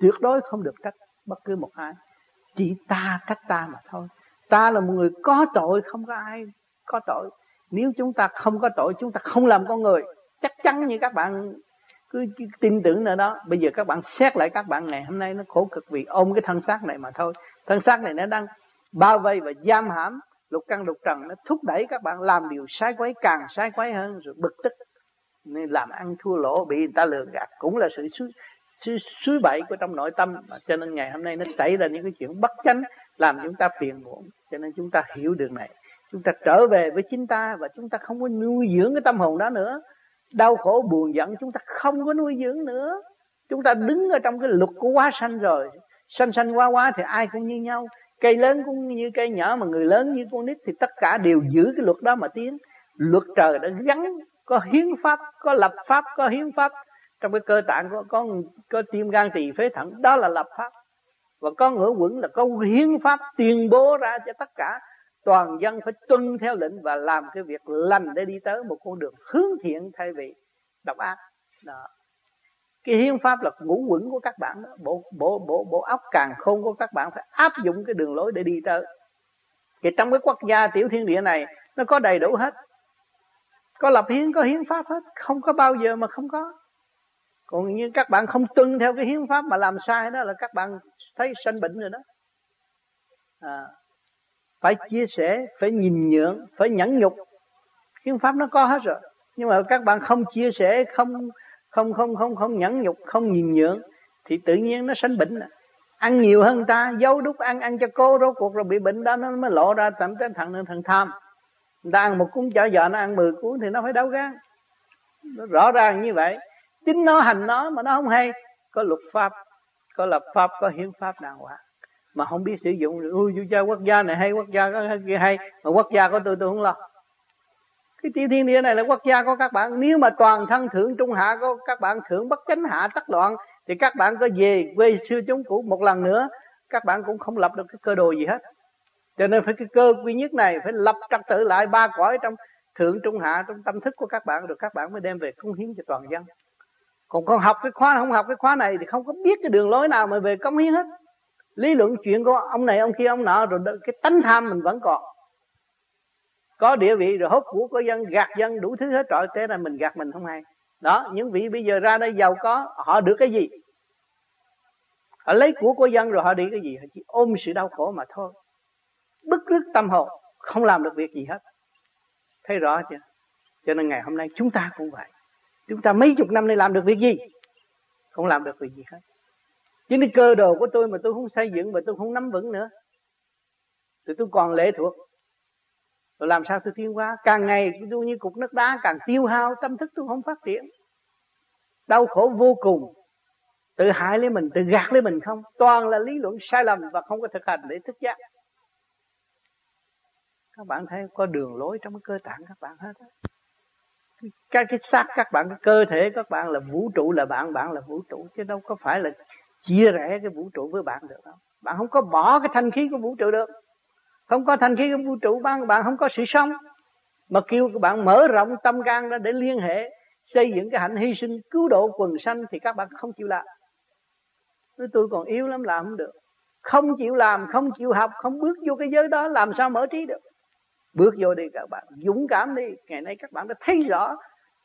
Tuyệt đối không được trách bất cứ một ai. Chỉ ta trách ta mà thôi. Ta là một người có tội, không có ai có tội nếu chúng ta không có tội chúng ta không làm con người chắc chắn như các bạn cứ, cứ tin tưởng nữa đó. Bây giờ các bạn xét lại các bạn ngày hôm nay nó khổ cực vì ôm cái thân xác này mà thôi. Thân xác này nó đang bao vây và giam hãm lục căn lục trần nó thúc đẩy các bạn làm điều sai quấy càng sai quấy hơn rồi bực tức. Nên làm ăn thua lỗ bị người ta lừa gạt cũng là sự suối suy, suy bậy của trong nội tâm. Mà cho nên ngày hôm nay nó xảy ra những cái chuyện bất chánh làm chúng ta phiền muộn. Cho nên chúng ta hiểu được này chúng ta trở về với chính ta và chúng ta không có nuôi dưỡng cái tâm hồn đó nữa. Đau khổ buồn giận chúng ta không có nuôi dưỡng nữa. Chúng ta đứng ở trong cái luật của quá sanh rồi. Sanh sanh quá quá thì ai cũng như nhau. Cây lớn cũng như cây nhỏ mà người lớn như con nít thì tất cả đều giữ cái luật đó mà tiến. Luật trời đã gắn có hiến pháp có lập pháp có hiến pháp. Trong cái cơ tạng có có, có tim gan tỳ phế thận đó là lập pháp. Và có ngữ quẩn là có hiến pháp tuyên bố ra cho tất cả toàn dân phải tuân theo lệnh và làm cái việc lành để đi tới một con đường hướng thiện thay vì độc ác. Đó. Cái hiến pháp là ngũ quẩn của các bạn đó. Bộ bộ bộ bộ óc càng khôn của các bạn phải áp dụng cái đường lối để đi tới. Thì trong cái quốc gia tiểu thiên địa này nó có đầy đủ hết. Có lập hiến có hiến pháp hết. Không có bao giờ mà không có. Còn như các bạn không tuân theo cái hiến pháp mà làm sai đó là các bạn thấy sanh bệnh rồi đó. À, phải chia sẻ, phải nhìn nhượng, phải nhẫn nhục. Hiến pháp nó có hết rồi. Nhưng mà các bạn không chia sẻ, không không không không không nhẫn nhục, không nhìn nhượng, thì tự nhiên nó sanh bệnh. Ăn nhiều hơn ta, giấu đúc ăn ăn cho cô rốt cuộc rồi bị bệnh đó, nó mới lộ ra tầm cái thằng thằng tham. Người ta ăn một cuốn chở vợ nó ăn 10 cuốn thì nó phải đau gan nó rõ ràng như vậy. Chính nó hành nó mà nó không hay. Có luật pháp, có lập pháp, có hiến pháp đàng hoàng mà không biết sử dụng. Ui, chú cha, quốc gia này hay, quốc gia có kia hay. Mà quốc gia của tôi tôi không lo. Cái tiểu thiên địa này là quốc gia của các bạn. Nếu mà toàn thân thượng trung hạ của các bạn thượng bất chánh hạ tắc loạn, thì các bạn có về quê xưa chúng cũ một lần nữa, các bạn cũng không lập được cái cơ đồ gì hết. Cho nên phải cái cơ duy nhất này phải lập trật tự lại ba cõi trong thượng trung hạ, trong tâm thức của các bạn, rồi các bạn mới đem về cống hiến cho toàn dân. Còn con học cái khóa, không học cái khóa này thì không có biết cái đường lối nào mà về cống hiến hết lý luận chuyện của ông này, ông kia, ông nọ, rồi cái tánh tham mình vẫn còn. Có địa vị rồi hốt của của dân, gạt dân đủ thứ hết trọi thế là mình gạt mình không hay. Đó, những vị bây giờ ra đây giàu có, họ được cái gì? Họ lấy của của dân rồi họ đi cái gì? Họ chỉ ôm sự đau khổ mà thôi. Bức rứt tâm hồn, không làm được việc gì hết. Thấy rõ chưa? Cho nên ngày hôm nay chúng ta cũng vậy. Chúng ta mấy chục năm nay làm được việc gì? Không làm được việc gì hết chính cái cơ đồ của tôi mà tôi không xây dựng mà tôi không nắm vững nữa, thì tôi còn lệ thuộc. Rồi làm sao tôi tiến hóa? Càng ngày tôi như cục nước đá càng tiêu hao, tâm thức tôi không phát triển. Đau khổ vô cùng. Tự hại lấy mình, tự gạt lấy mình không? Toàn là lý luận sai lầm và không có thực hành để thức giác. Các bạn thấy có đường lối trong cái cơ tạng các bạn hết cái cái xác các bạn, cái cơ thể các bạn là vũ trụ, là bạn bạn là vũ trụ, chứ đâu có phải là chia rẽ cái vũ trụ với bạn được không? bạn không có bỏ cái thanh khí của vũ trụ được. Không có thanh khí của vũ trụ, bạn bạn không có sự sống. Mà kêu các bạn mở rộng tâm can ra để liên hệ, xây dựng cái hạnh hy sinh, cứu độ quần sanh thì các bạn không chịu làm. Nói tôi còn yếu lắm làm không được. Không chịu làm, không chịu học, không bước vô cái giới đó, làm sao mở trí được? Bước vô đi các bạn, dũng cảm đi. Ngày nay các bạn đã thấy rõ,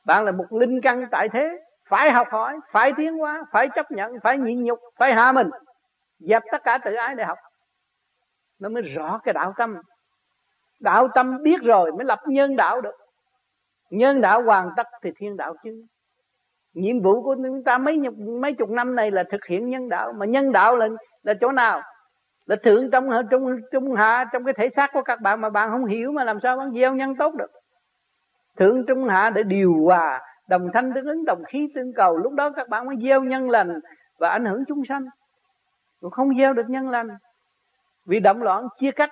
bạn là một linh căn tại thế phải học hỏi, phải tiến hóa, phải chấp nhận, phải nhịn nhục, phải hạ mình. Dẹp tất cả tự ái để học. Nó mới rõ cái đạo tâm. Đạo tâm biết rồi mới lập nhân đạo được. Nhân đạo hoàn tất thì thiên đạo chứ. Nhiệm vụ của chúng ta mấy mấy chục năm này là thực hiện nhân đạo. Mà nhân đạo là là chỗ nào? Là thượng trong trong trung hạ trong cái thể xác của các bạn mà bạn không hiểu mà làm sao bạn gieo nhân tốt được. Thượng trung hạ để điều hòa đồng thanh tương ứng, đồng khí tương cầu. Lúc đó các bạn mới gieo nhân lành và ảnh hưởng chúng sanh. Còn không gieo được nhân lành, vì động loạn chia cắt.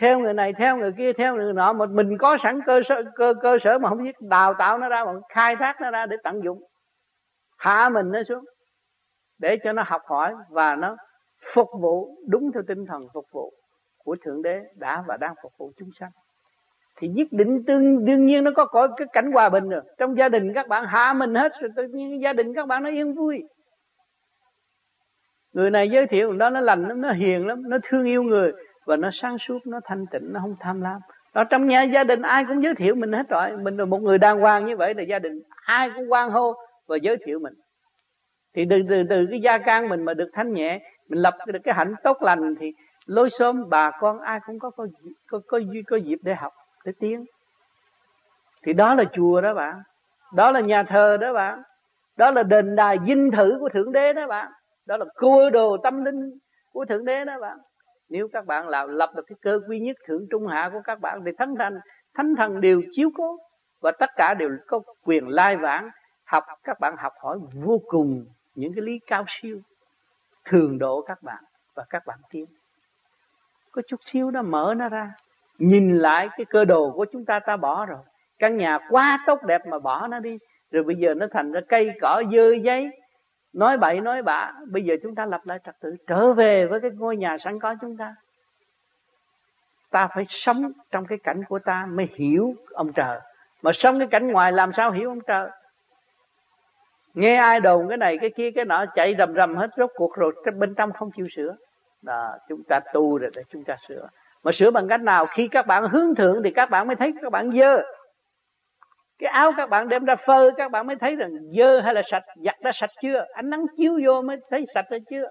Theo người này, theo người kia, theo người nọ mà mình có sẵn cơ sở, cơ cơ sở mà không biết, đào tạo nó ra, mà khai thác nó ra để tận dụng. Hạ mình nó xuống, để cho nó học hỏi và nó phục vụ đúng theo tinh thần phục vụ của thượng đế đã và đang phục vụ chúng sanh thì nhất định tương đương nhiên nó có cõi cái cảnh hòa bình rồi. Trong gia đình các bạn hạ mình hết rồi tự nhiên gia đình các bạn nó yên vui. Người này giới thiệu đó nó lành lắm nó hiền lắm nó thương yêu người và nó sáng suốt nó thanh tịnh nó không tham lam. Đó trong nhà gia đình ai cũng giới thiệu mình hết rồi. Mình là một người đàng hoàng như vậy là gia đình ai cũng quan hô và giới thiệu mình. Thì từ từ từ cái gia can mình mà được thanh nhẹ mình lập được cái hạnh tốt lành thì lối xóm bà con ai cũng có có có có, có, có dịp để học để tiến thì đó là chùa đó bạn. Đó là nhà thờ đó bạn. Đó là đền đài dinh thự của thượng đế đó bạn. Đó là cua đồ tâm linh của thượng đế đó bạn. Nếu các bạn làm lập được cái cơ quy nhất thượng trung hạ của các bạn thì thánh thần thánh thần đều chiếu cố và tất cả đều có quyền lai vãng học, các bạn học hỏi vô cùng những cái lý cao siêu, thường độ các bạn và các bạn tiến. Có chút xíu nó mở nó ra nhìn lại cái cơ đồ của chúng ta ta bỏ rồi. Căn nhà quá tốt đẹp mà bỏ nó đi. Rồi bây giờ nó thành ra cây cỏ dơ giấy. Nói bậy nói bạ. Bây giờ chúng ta lập lại trật tự trở về với cái ngôi nhà sẵn có chúng ta. Ta phải sống trong cái cảnh của ta mới hiểu ông trời. Mà sống cái cảnh ngoài làm sao hiểu ông trời? Nghe ai đồn cái này cái kia cái nọ chạy rầm rầm hết rốt cuộc rồi cái bên trong không chịu sửa. Đó, chúng ta tu rồi để chúng ta sửa mà sửa bằng cách nào khi các bạn hướng thượng thì các bạn mới thấy các bạn dơ cái áo các bạn đem ra phơi các bạn mới thấy rằng dơ hay là sạch giặt đã sạch chưa ánh nắng chiếu vô mới thấy sạch hay chưa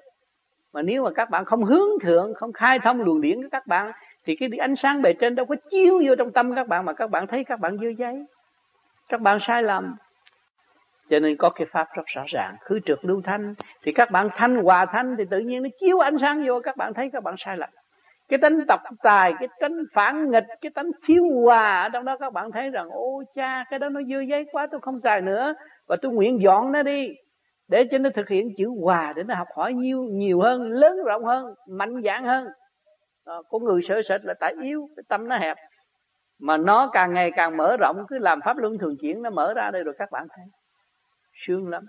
mà nếu mà các bạn không hướng thượng không khai thông luồng điển của các bạn thì cái ánh sáng bề trên đâu có chiếu vô trong tâm các bạn mà các bạn thấy các bạn dơ giấy các bạn sai lầm cho nên có cái pháp rất rõ ràng khứ trượt lưu thanh thì các bạn thanh hòa thanh thì tự nhiên nó chiếu ánh sáng vô các bạn thấy các bạn sai lầm cái tánh tập tài cái tánh phản nghịch cái tánh thiếu hòa ở trong đó các bạn thấy rằng ô cha cái đó nó dư giấy quá tôi không xài nữa. Và tôi nguyện dọn nó đi để cho nó thực hiện chữ hòa để nó học hỏi nhiều nhiều hơn lớn rộng hơn mạnh dạng hơn. Đó, con người sợ sệt là tại yếu cái tâm nó hẹp. Mà nó càng ngày càng mở rộng cứ làm pháp luân thường chuyển nó mở ra đây rồi các bạn thấy. Sương lắm.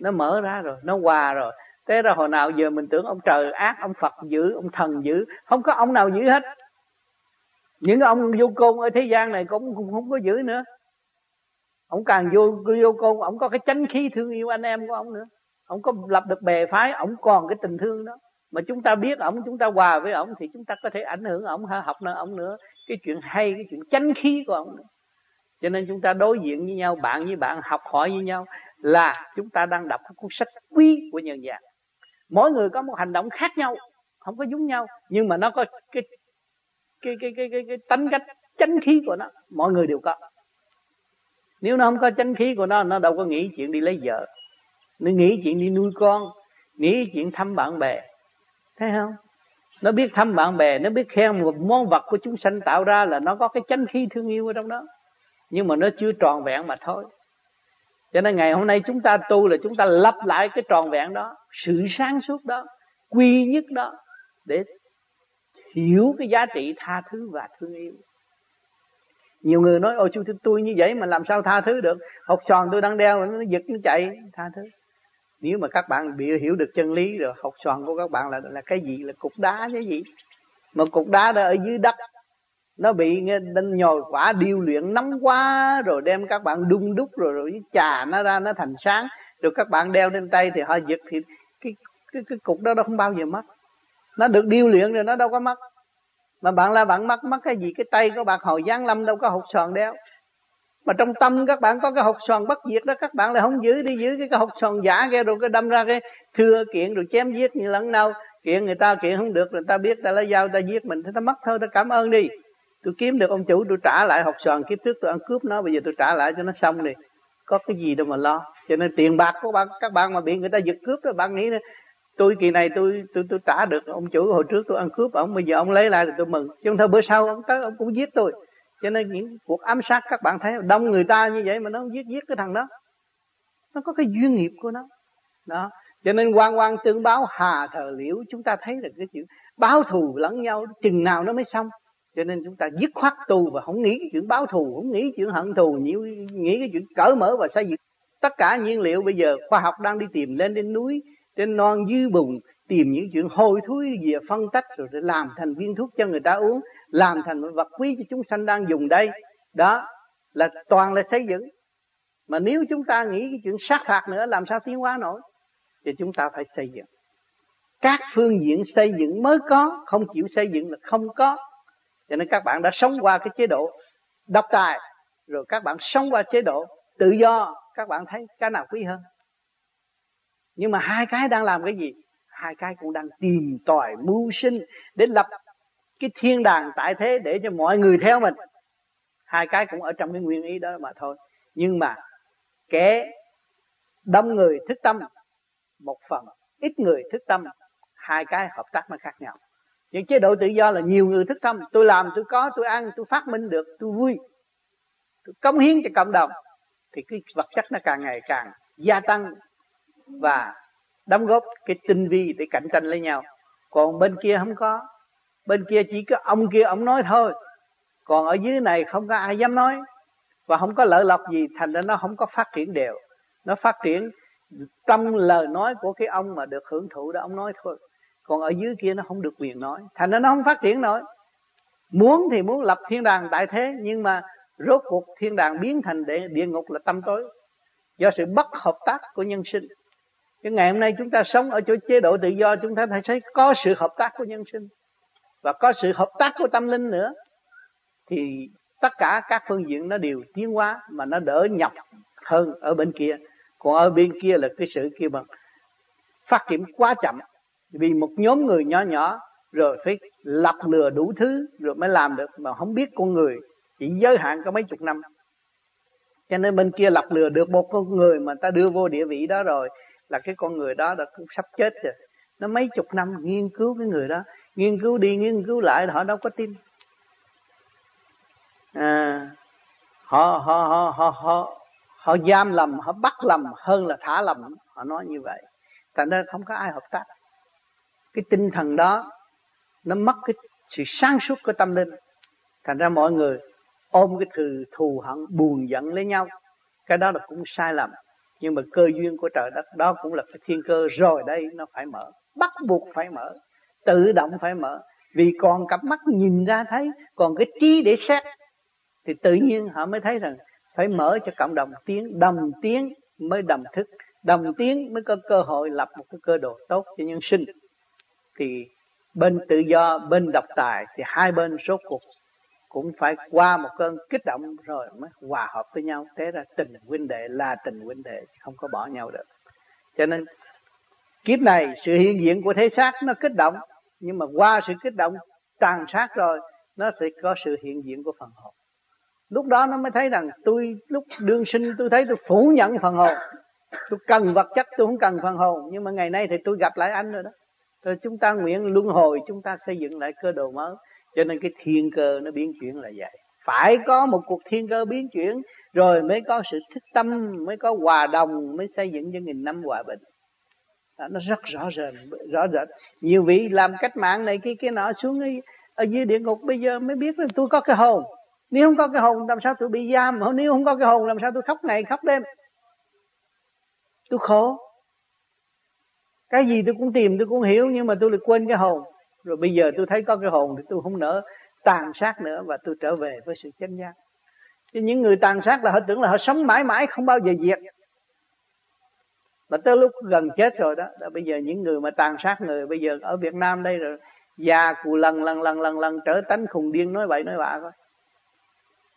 Nó mở ra rồi nó hòa rồi thế ra hồi nào giờ mình tưởng ông trời ác ông phật dữ ông thần dữ không có ông nào dữ hết. Những ông vô côn ở thế gian này cũng không, không có dữ nữa. Ông càng vô vô côn ông có cái chánh khí thương yêu anh em của ông nữa. Ông có lập được bè phái ông còn cái tình thương đó. Mà chúng ta biết ông chúng ta hòa với ông thì chúng ta có thể ảnh hưởng ông học nơi ông nữa. Cái chuyện hay cái chuyện chánh khí của ông nữa. Cho nên chúng ta đối diện với nhau bạn với bạn học hỏi với nhau là chúng ta đang đọc cái cuốn sách quý của nhân gian mỗi người có một hành động khác nhau không có giống nhau nhưng mà nó có cái cái cái cái cái, cái tánh cách chánh khí của nó mọi người đều có. Nếu nó không có chánh khí của nó nó đâu có nghĩ chuyện đi lấy vợ. Nó nghĩ chuyện đi nuôi con nghĩ chuyện thăm bạn bè. Thấy không? Nó biết thăm bạn bè nó biết khen một món vật của chúng sanh tạo ra là nó có cái chánh khí thương yêu ở trong đó. Nhưng mà nó chưa tròn vẹn mà thôi cho nên ngày hôm nay chúng ta tu là chúng ta lặp lại cái tròn vẹn đó, sự sáng suốt đó, quy nhất đó, để hiểu cái giá trị tha thứ và thương yêu. Nhiều người nói, ôi chú tôi như vậy mà làm sao tha thứ được? Học tròn tôi đang đeo nó giật nó chạy. Tha thứ. Nếu mà các bạn bị hiểu được chân lý rồi, học tròn của các bạn là là cái gì? Là cục đá cái gì? Mà cục đá đó ở dưới đất nó bị đinh nhồi quả điêu luyện nóng quá rồi đem các bạn đun đúc rồi rồi trà nó ra nó thành sáng. Rồi các bạn đeo lên tay thì họ giật thì cái cái cái cục đó nó không bao giờ mất. Nó được điêu luyện rồi nó đâu có mất. Mà bạn là bạn mất mất cái gì? Cái tay của bạn hồi giáng lâm đâu có hột xoàn đeo. Mà trong tâm các bạn có cái hột xoàn bất diệt đó các bạn lại không giữ đi giữ cái, cái hột xoàn giả kia rồi cái đâm ra cái thưa kiện rồi chém giết như lẫn nào kiện người ta kiện không được người ta biết ta lấy dao ta giết mình thì ta mất thôi ta cảm ơn đi tôi kiếm được ông chủ, tôi trả lại học sòn kiếp trước, tôi ăn cướp nó, bây giờ tôi trả lại cho nó xong đi. Có cái gì đâu mà lo. Cho nên tiền bạc của bạn, các bạn mà bị người ta giật cướp đó, bạn nghĩ tôi kỳ này tôi tôi tôi trả được ông chủ hồi trước tôi ăn cướp, ông bây giờ ông lấy lại thì tôi mừng. Chứ không thôi, bữa sau ông tới, ông cũng giết tôi. Cho nên những cuộc ám sát các bạn thấy đông người ta như vậy mà nó giết giết cái thằng đó. Nó có cái duyên nghiệp của nó. Đó. Cho nên quan quan tương báo hà thờ liễu, chúng ta thấy được cái chuyện báo thù lẫn nhau, chừng nào nó mới xong cho nên chúng ta dứt khoát tu và không nghĩ cái chuyện báo thù không nghĩ chuyện hận thù nghĩ, nghĩ cái chuyện cởi mở và xây dựng. Tất cả nhiên liệu bây giờ khoa học đang đi tìm lên đến núi trên non dưới bùn tìm những chuyện hôi thối về phân tách rồi để làm thành viên thuốc cho người ta uống làm thành một vật quý cho chúng sanh đang dùng đây. Đó là toàn là xây dựng. Mà nếu chúng ta nghĩ cái chuyện sát phạt nữa làm sao tiến hóa nổi? Thì chúng ta phải xây dựng. Các phương diện xây dựng mới có không chịu xây dựng là không có cho nên các bạn đã sống qua cái chế độ độc tài, rồi các bạn sống qua chế độ tự do, các bạn thấy cái nào quý hơn? Nhưng mà hai cái đang làm cái gì? Hai cái cũng đang tìm tòi mưu sinh để lập cái thiên đàng tại thế để cho mọi người theo mình. Hai cái cũng ở trong cái nguyên ý đó mà thôi. Nhưng mà kẻ đông người thức tâm, một phần ít người thức tâm, hai cái hợp tác nó khác nhau những chế độ tự do là nhiều người thức tâm. Tôi làm, tôi có, tôi ăn, tôi phát minh được, tôi vui. Tôi cống hiến cho cộng đồng. Thì cái vật chất nó càng ngày càng gia tăng và đóng góp cái tinh vi để cạnh tranh lấy nhau. Còn bên kia không có. Bên kia chỉ có ông kia, ông nói thôi. Còn ở dưới này không có ai dám nói. Và không có lợi lộc gì, thành ra nó không có phát triển đều. Nó phát triển trong lời nói của cái ông mà được hưởng thụ đó, ông nói thôi còn ở dưới kia nó không được quyền nói. Thành ra nó không phát triển nổi. Muốn thì muốn lập thiên đàng tại thế nhưng mà rốt cuộc thiên đàng biến thành địa, địa ngục là tâm tối. Do sự bất hợp tác của nhân sinh. Nhưng ngày hôm nay chúng ta sống ở chỗ chế độ tự do chúng ta thấy có sự hợp tác của nhân sinh. Và có sự hợp tác của tâm linh nữa. Thì tất cả các phương diện nó đều tiến hóa mà nó đỡ nhọc hơn ở bên kia. Còn ở bên kia là cái sự kia bằng phát triển quá chậm vì một nhóm người nhỏ nhỏ rồi phải lập lừa đủ thứ rồi mới làm được. Mà không biết con người chỉ giới hạn có mấy chục năm. Cho nên bên kia lập lừa được một con người mà ta đưa vô địa vị đó rồi là cái con người đó đã cũng sắp chết rồi. Nó mấy chục năm nghiên cứu cái người đó nghiên cứu đi nghiên cứu lại họ đâu có tin. À, họ, họ họ họ họ họ giam lầm họ bắt lầm hơn là thả lầm. Họ nói như vậy. Thành ra không có ai hợp tác cái tinh thần đó, nó mất cái sự sáng suốt của tâm linh. Thành ra mọi người ôm cái từ thù hận, buồn giận lấy nhau. Cái đó là cũng sai lầm. Nhưng mà cơ duyên của trời đất, đó cũng là cái thiên cơ rồi đây, nó phải mở. Bắt buộc phải mở. Tự động phải mở. Vì còn cặp mắt nhìn ra thấy, còn cái trí để xét, thì tự nhiên họ mới thấy rằng phải mở cho cộng đồng tiến đồng tiến mới đồng thức, đồng tiến mới có cơ hội lập một cái cơ đồ tốt cho nhân sinh thì bên tự do, bên độc tài thì hai bên số cuộc cũng phải qua một cơn kích động rồi mới hòa hợp với nhau. Thế ra tình huynh đệ là tình huynh đệ, không có bỏ nhau được. Cho nên kiếp này sự hiện diện của thế xác nó kích động, nhưng mà qua sự kích động tàn sát rồi, nó sẽ có sự hiện diện của phần hồn. Lúc đó nó mới thấy rằng tôi, lúc đương sinh tôi thấy tôi phủ nhận phần hồn. Tôi cần vật chất, tôi không cần phần hồn, nhưng mà ngày nay thì tôi gặp lại anh rồi đó rồi chúng ta nguyện luân hồi chúng ta xây dựng lại cơ đồ mới. Cho nên cái thiên cơ nó biến chuyển là vậy. Phải có một cuộc thiên cơ biến chuyển rồi mới có sự thức tâm mới có hòa đồng mới xây dựng cho nghìn năm hòa bình. Đó, nó rất rõ rệt rõ rệt. Nhiều vị làm cách mạng này kia kia nọ xuống ở, ở dưới địa ngục bây giờ mới biết là tôi có cái hồn. Nếu không có cái hồn làm sao tôi bị giam? Nếu không có cái hồn làm sao tôi khóc ngày khóc đêm? Tôi khổ cái gì tôi cũng tìm tôi cũng hiểu nhưng mà tôi lại quên cái hồn. Rồi bây giờ tôi thấy có cái hồn thì tôi không nỡ tàn sát nữa và tôi trở về với sự chánh giác. Chứ những người tàn sát là họ tưởng là họ sống mãi mãi không bao giờ diệt. Mà tới lúc gần chết rồi đó, đó bây giờ những người mà tàn sát người bây giờ ở Việt Nam đây rồi già cụ lần lần lần lần lần trở tánh khùng điên nói bậy nói bạ coi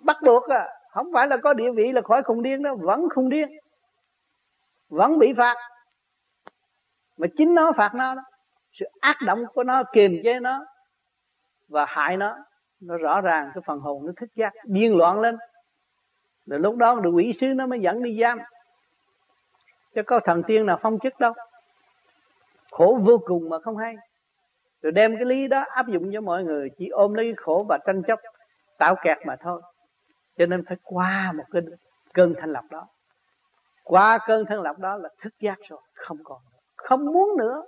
bắt buộc à không phải là có địa vị là khỏi khùng điên đó vẫn khùng điên vẫn bị phạt mà chính nó phạt nó đó. Sự ác động của nó, kiềm chế nó và hại nó nó rõ ràng cái phần hồn nó thức giác, điên loạn lên. Rồi lúc đó được quỷ sứ nó mới dẫn đi giam. Chứ có thần tiên nào phong chức đâu. Khổ vô cùng mà không hay. Rồi đem cái lý đó áp dụng cho mọi người, chỉ ôm lấy khổ và tranh chấp tạo kẹt mà thôi. Cho nên phải qua một cái cơn thanh lọc đó. Qua cơn thanh lọc đó là thức giác rồi, không còn nữa không muốn nữa.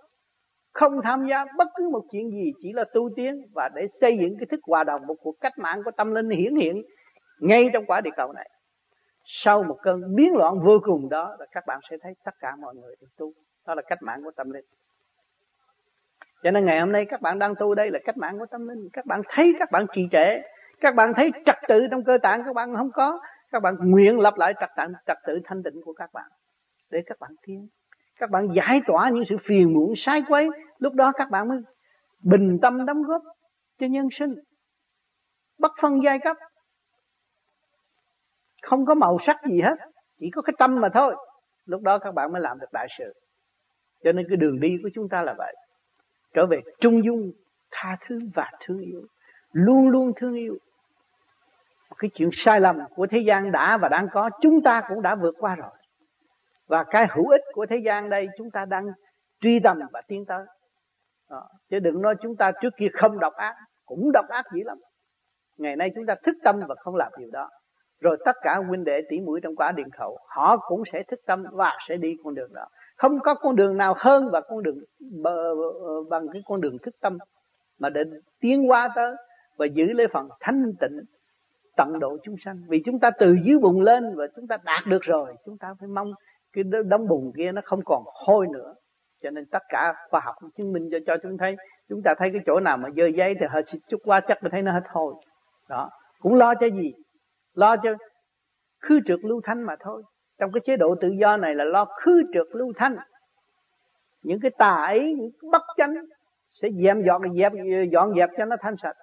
Không tham gia bất cứ một chuyện gì, chỉ là tu tiến và để xây dựng cái thức hòa đồng, một cuộc cách mạng của tâm linh hiển hiện ngay trong quả địa cầu này. Sau một cơn biến loạn vô cùng đó, là các bạn sẽ thấy tất cả mọi người được tu. Đó là cách mạng của tâm linh. Cho nên ngày hôm nay các bạn đang tu đây là cách mạng của tâm linh. Các bạn thấy các bạn trì trệ. Các bạn thấy trật tự trong cơ tạng các bạn không có. Các bạn nguyện lập lại trật tự trật tự thanh tịnh của các bạn để các bạn tiến các bạn giải tỏa những sự phiền muộn, sai quấy. Lúc đó các bạn mới bình tâm đóng góp cho nhân sinh. Bất phân giai cấp. Không có màu sắc gì hết. Chỉ có cái tâm mà thôi. Lúc đó các bạn mới làm được đại sự. Cho nên cái đường đi của chúng ta là vậy. Trở về trung dung, tha thứ và thương yêu. Luôn luôn thương yêu. Cái chuyện sai lầm của thế gian đã và đang có, chúng ta cũng đã vượt qua rồi và cái hữu ích của thế gian đây chúng ta đang truy tầm và tiến tới. Đó. chứ đừng nói chúng ta trước kia không độc ác, cũng độc ác dữ lắm. Ngày nay chúng ta thức tâm và không làm điều đó. Rồi tất cả huynh đệ tỷ mũi trong quả điện khẩu, họ cũng sẽ thức tâm và sẽ đi con đường đó. Không có con đường nào hơn và con đường ờ, bằng cái con đường thức tâm mà để tiến qua tới và giữ lấy phần thanh tịnh tận độ chúng sanh. Vì chúng ta từ dưới bụng lên và chúng ta đạt được rồi, chúng ta phải mong cái đống bùn kia nó không còn hôi nữa. Cho nên tất cả khoa học chứng minh cho cho chúng thấy, chúng ta thấy cái chỗ nào mà dơ giấy thì hơi chút qua chắc mình thấy nó hết hôi. Đó, cũng lo cho gì? Lo cho khư trượt lưu thanh mà thôi. Trong cái chế độ tự do này là lo khư trượt lưu thanh. Những cái tà ấy, những cái bất chánh sẽ dẹp dọn dẹp dọn dẹp cho nó thanh sạch.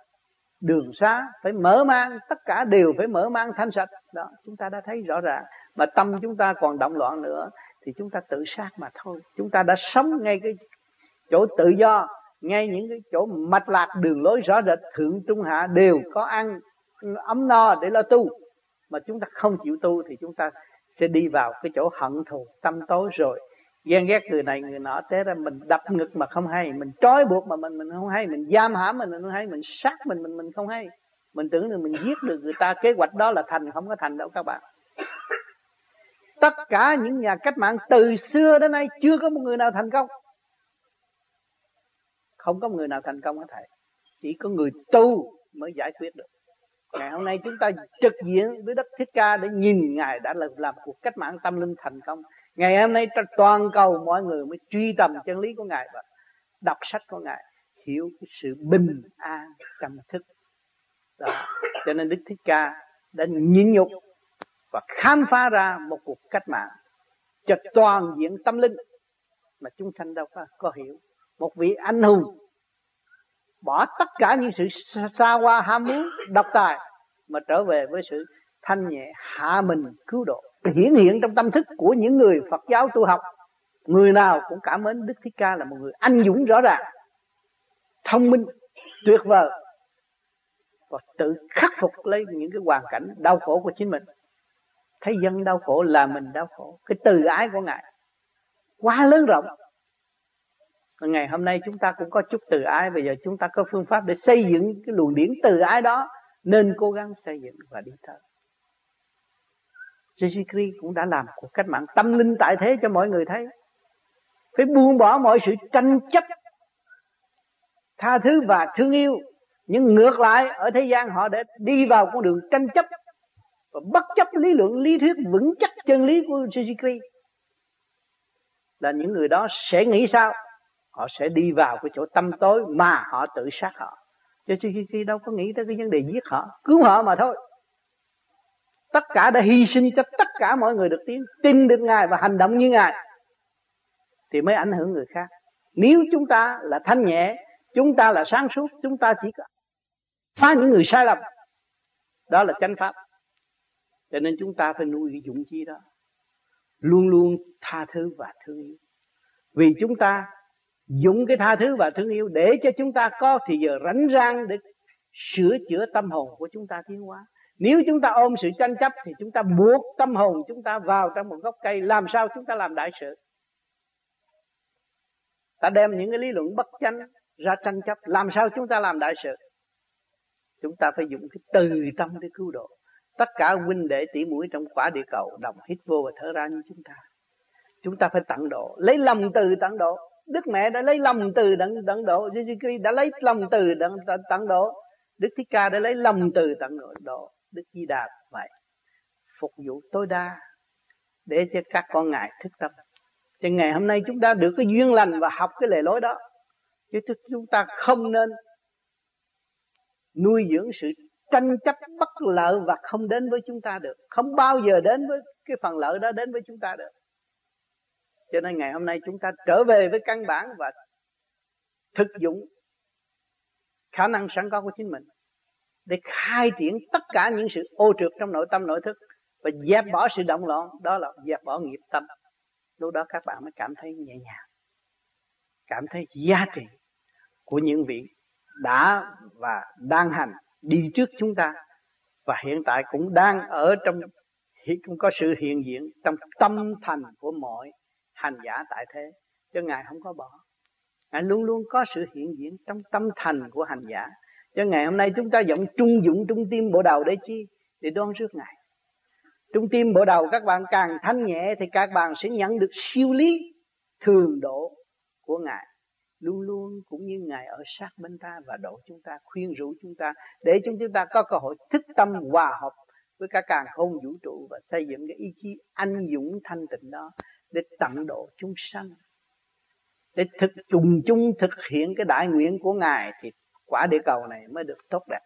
Đường xá phải mở mang, tất cả đều phải mở mang thanh sạch. Đó, chúng ta đã thấy rõ ràng mà tâm chúng ta còn động loạn nữa, thì chúng ta tự sát mà thôi. Chúng ta đã sống ngay cái chỗ tự do, ngay những cái chỗ mạch lạc, đường lối rõ rệt, thượng trung hạ đều có ăn, ấm no để lo tu. Mà chúng ta không chịu tu thì chúng ta sẽ đi vào cái chỗ hận thù, tâm tối rồi. Ghen ghét người này, người nọ thế ra mình đập ngực mà không hay, mình trói buộc mà mình mình không hay, mình giam hãm mình mình không hay, mình sát mình mình mình không hay. Mình tưởng là mình giết được người ta, kế hoạch đó là thành, không có thành đâu các bạn tất cả những nhà cách mạng từ xưa đến nay chưa có một người nào thành công. Không có một người nào thành công hết thầy. Chỉ có người tu mới giải quyết được. Ngày hôm nay chúng ta trực diện với đất thích ca để nhìn ngài đã làm, làm cuộc cách mạng tâm linh thành công. Ngày hôm nay toàn cầu mọi người mới truy tầm chân lý của ngài và đọc sách của ngài hiểu cái sự bình an tâm thức. Đó. cho nên đức thích ca đã nhịn nhục và khám phá ra một cuộc cách mạng cho toàn diện tâm linh mà chúng sanh đâu có, có hiểu. Một vị anh hùng bỏ tất cả những sự xa hoa ham muốn độc tài mà trở về với sự thanh nhẹ hạ mình cứu độ. Hiển hiện trong tâm thức của những người Phật giáo tu học người nào cũng cảm mến Đức Thích Ca là một người anh dũng rõ ràng thông minh tuyệt vời và tự khắc phục lấy những cái hoàn cảnh đau khổ của chính mình thấy dân đau khổ là mình đau khổ. Cái từ ái của ngài quá lớn rộng. Ngày hôm nay chúng ta cũng có chút từ ái. Bây giờ chúng ta có phương pháp để xây dựng cái luồng điển từ ái đó. Nên cố gắng xây dựng và đi tới Jesus Christ cũng đã làm cuộc cách mạng tâm linh tại thế cho mọi người thấy. Phải buông bỏ mọi sự tranh chấp, tha thứ và thương yêu. Nhưng ngược lại, ở thế gian họ để đi vào con đường tranh chấp và bất chấp lý luận, lý thuyết vững chắc chân lý của Jesus Christ, là những người đó sẽ nghĩ sao? Họ sẽ đi vào cái chỗ tâm tối mà họ tự sát họ. Cho Jesus Christ đâu có nghĩ tới cái vấn đề giết họ, cứu họ mà thôi. Tất cả đã hy sinh cho tất cả mọi người được tin tin được ngài và hành động như ngài, thì mới ảnh hưởng người khác. Nếu chúng ta là thanh nhẹ, chúng ta là sáng suốt, chúng ta chỉ có phá những người sai lầm. Đó là chánh pháp cho nên chúng ta phải nuôi cái dụng chi đó. Luôn luôn tha thứ và thương yêu. Vì chúng ta dùng cái tha thứ và thương yêu để cho chúng ta có thì giờ rảnh rang để sửa chữa tâm hồn của chúng ta tiến hóa. Nếu chúng ta ôm sự tranh chấp thì chúng ta buộc tâm hồn chúng ta vào trong một gốc cây. Làm sao chúng ta làm đại sự? Ta đem những cái lý luận bất chánh ra tranh chấp. Làm sao chúng ta làm đại sự? Chúng ta phải dùng cái từ tâm để cứu độ tất cả huynh đệ tỷ mũi trong quả địa cầu đồng hít vô và thở ra như chúng ta. Chúng ta phải tận độ, lấy lòng từ tận độ. Đức mẹ đã lấy lòng từ tận tận độ. Jesus đã lấy lòng từ tận tận độ. Đức thích ca đã lấy lòng từ tận độ. Đức di đà vậy. Phục vụ tối đa để cho các con ngài thức tâm. Thì ngày hôm nay chúng ta được cái duyên lành và học cái lề lối đó. Chứ chúng ta không nên nuôi dưỡng sự tranh chấp bất lợi và không đến với chúng ta được. Không bao giờ đến với cái phần lợi đó đến với chúng ta được. Cho nên ngày hôm nay chúng ta trở về với căn bản và thực dụng khả năng sẵn có của chính mình để khai triển tất cả những sự ô trượt trong nội tâm, nội thức và dẹp bỏ sự động loạn. Đó là dẹp bỏ nghiệp tâm. Lúc đó các bạn mới cảm thấy nhẹ nhàng, cảm thấy giá trị của những vị đã và đang hành đi trước chúng ta. Và hiện tại cũng đang ở trong cũng có sự hiện diện trong tâm thành của mọi hành giả tại thế. Cho ngài không có bỏ. Ngài luôn luôn có sự hiện diện trong tâm thành của hành giả. Cho ngày hôm nay chúng ta dụng trung dụng trung tim bộ đầu để chi? Để đoan rước ngài. Trung tim bộ đầu các bạn càng thanh nhẹ thì các bạn sẽ nhận được siêu lý thường độ của ngài luôn luôn cũng như ngài ở sát bên ta và độ chúng ta, khuyên rủ chúng ta, để chúng chúng ta có cơ hội thức tâm hòa hợp với cả càng không vũ trụ và xây dựng cái ý chí anh dũng thanh tịnh đó để tận độ chúng sanh. Để thực, trùng chung thực hiện cái đại nguyện của ngài thì quả địa cầu này mới được tốt đẹp.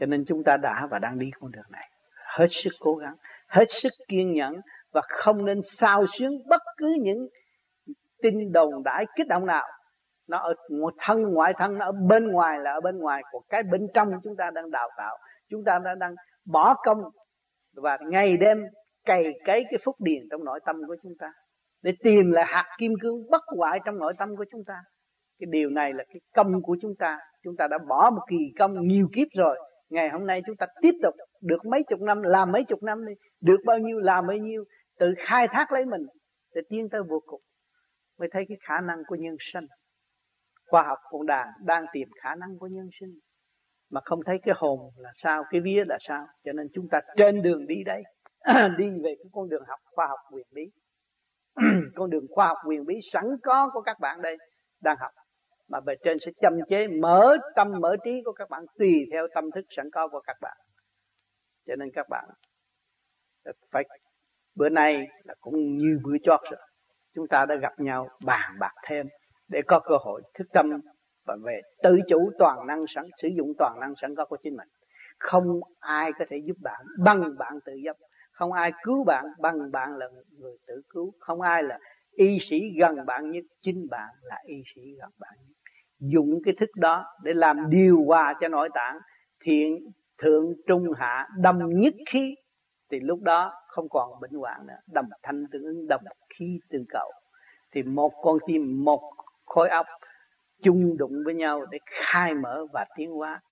Cho nên chúng ta đã và đang đi con đường này. Hết sức cố gắng, hết sức kiên nhẫn và không nên sao xuyến bất cứ những tin đồn đãi kích động nào. Nó ở thân ngoại thân nó ở bên ngoài là ở bên ngoài. Của cái bên trong chúng ta đang đào tạo chúng ta đang, đang bỏ công. Và ngày đêm cày cấy cái phúc điền trong nội tâm của chúng ta. Để tìm lại hạt kim cương bất hoại trong nội tâm của chúng ta. Cái điều này là cái công của chúng ta. Chúng ta đã bỏ một kỳ công nhiều kiếp rồi. Ngày hôm nay chúng ta tiếp tục được mấy chục năm làm mấy chục năm đi. Được bao nhiêu làm bao nhiêu. Tự khai thác lấy mình. Để tiến tới vô cùng mới thấy cái khả năng của nhân sinh. Khoa học cũng đang đang tìm khả năng của nhân sinh. Mà không thấy cái hồn là sao, cái vía là sao. Cho nên chúng ta trên đường đi đấy đi về cái con đường học khoa học quyền bí. Con đường khoa học quyền bí sẵn có của các bạn đây, đang học. Mà bề trên sẽ châm chế, mở tâm mở trí của các bạn, tùy theo tâm thức sẵn có của các bạn. Cho nên các bạn, phải, bữa nay là cũng như bữa chót rồi chúng ta đã gặp nhau bàn bạc thêm để có cơ hội thức tâm và về tự chủ toàn năng sẵn, sử dụng toàn năng sẵn có của chính mình. Không ai có thể giúp bạn bằng bạn tự giúp không ai cứu bạn bằng bạn là người tự cứu. Không ai là y sĩ gần bạn nhất. Chính bạn là y sĩ gần bạn nhất. Dùng cái thức đó để làm điều hòa cho nội tạng, thiện, thượng, trung, hạ đồng nhất khí thì lúc đó không còn bệnh hoạn nữa đồng thanh tương ứng đồng khí tương cầu. Thì một con tim, một khối óc chung đụng với nhau để khai mở và tiến hóa.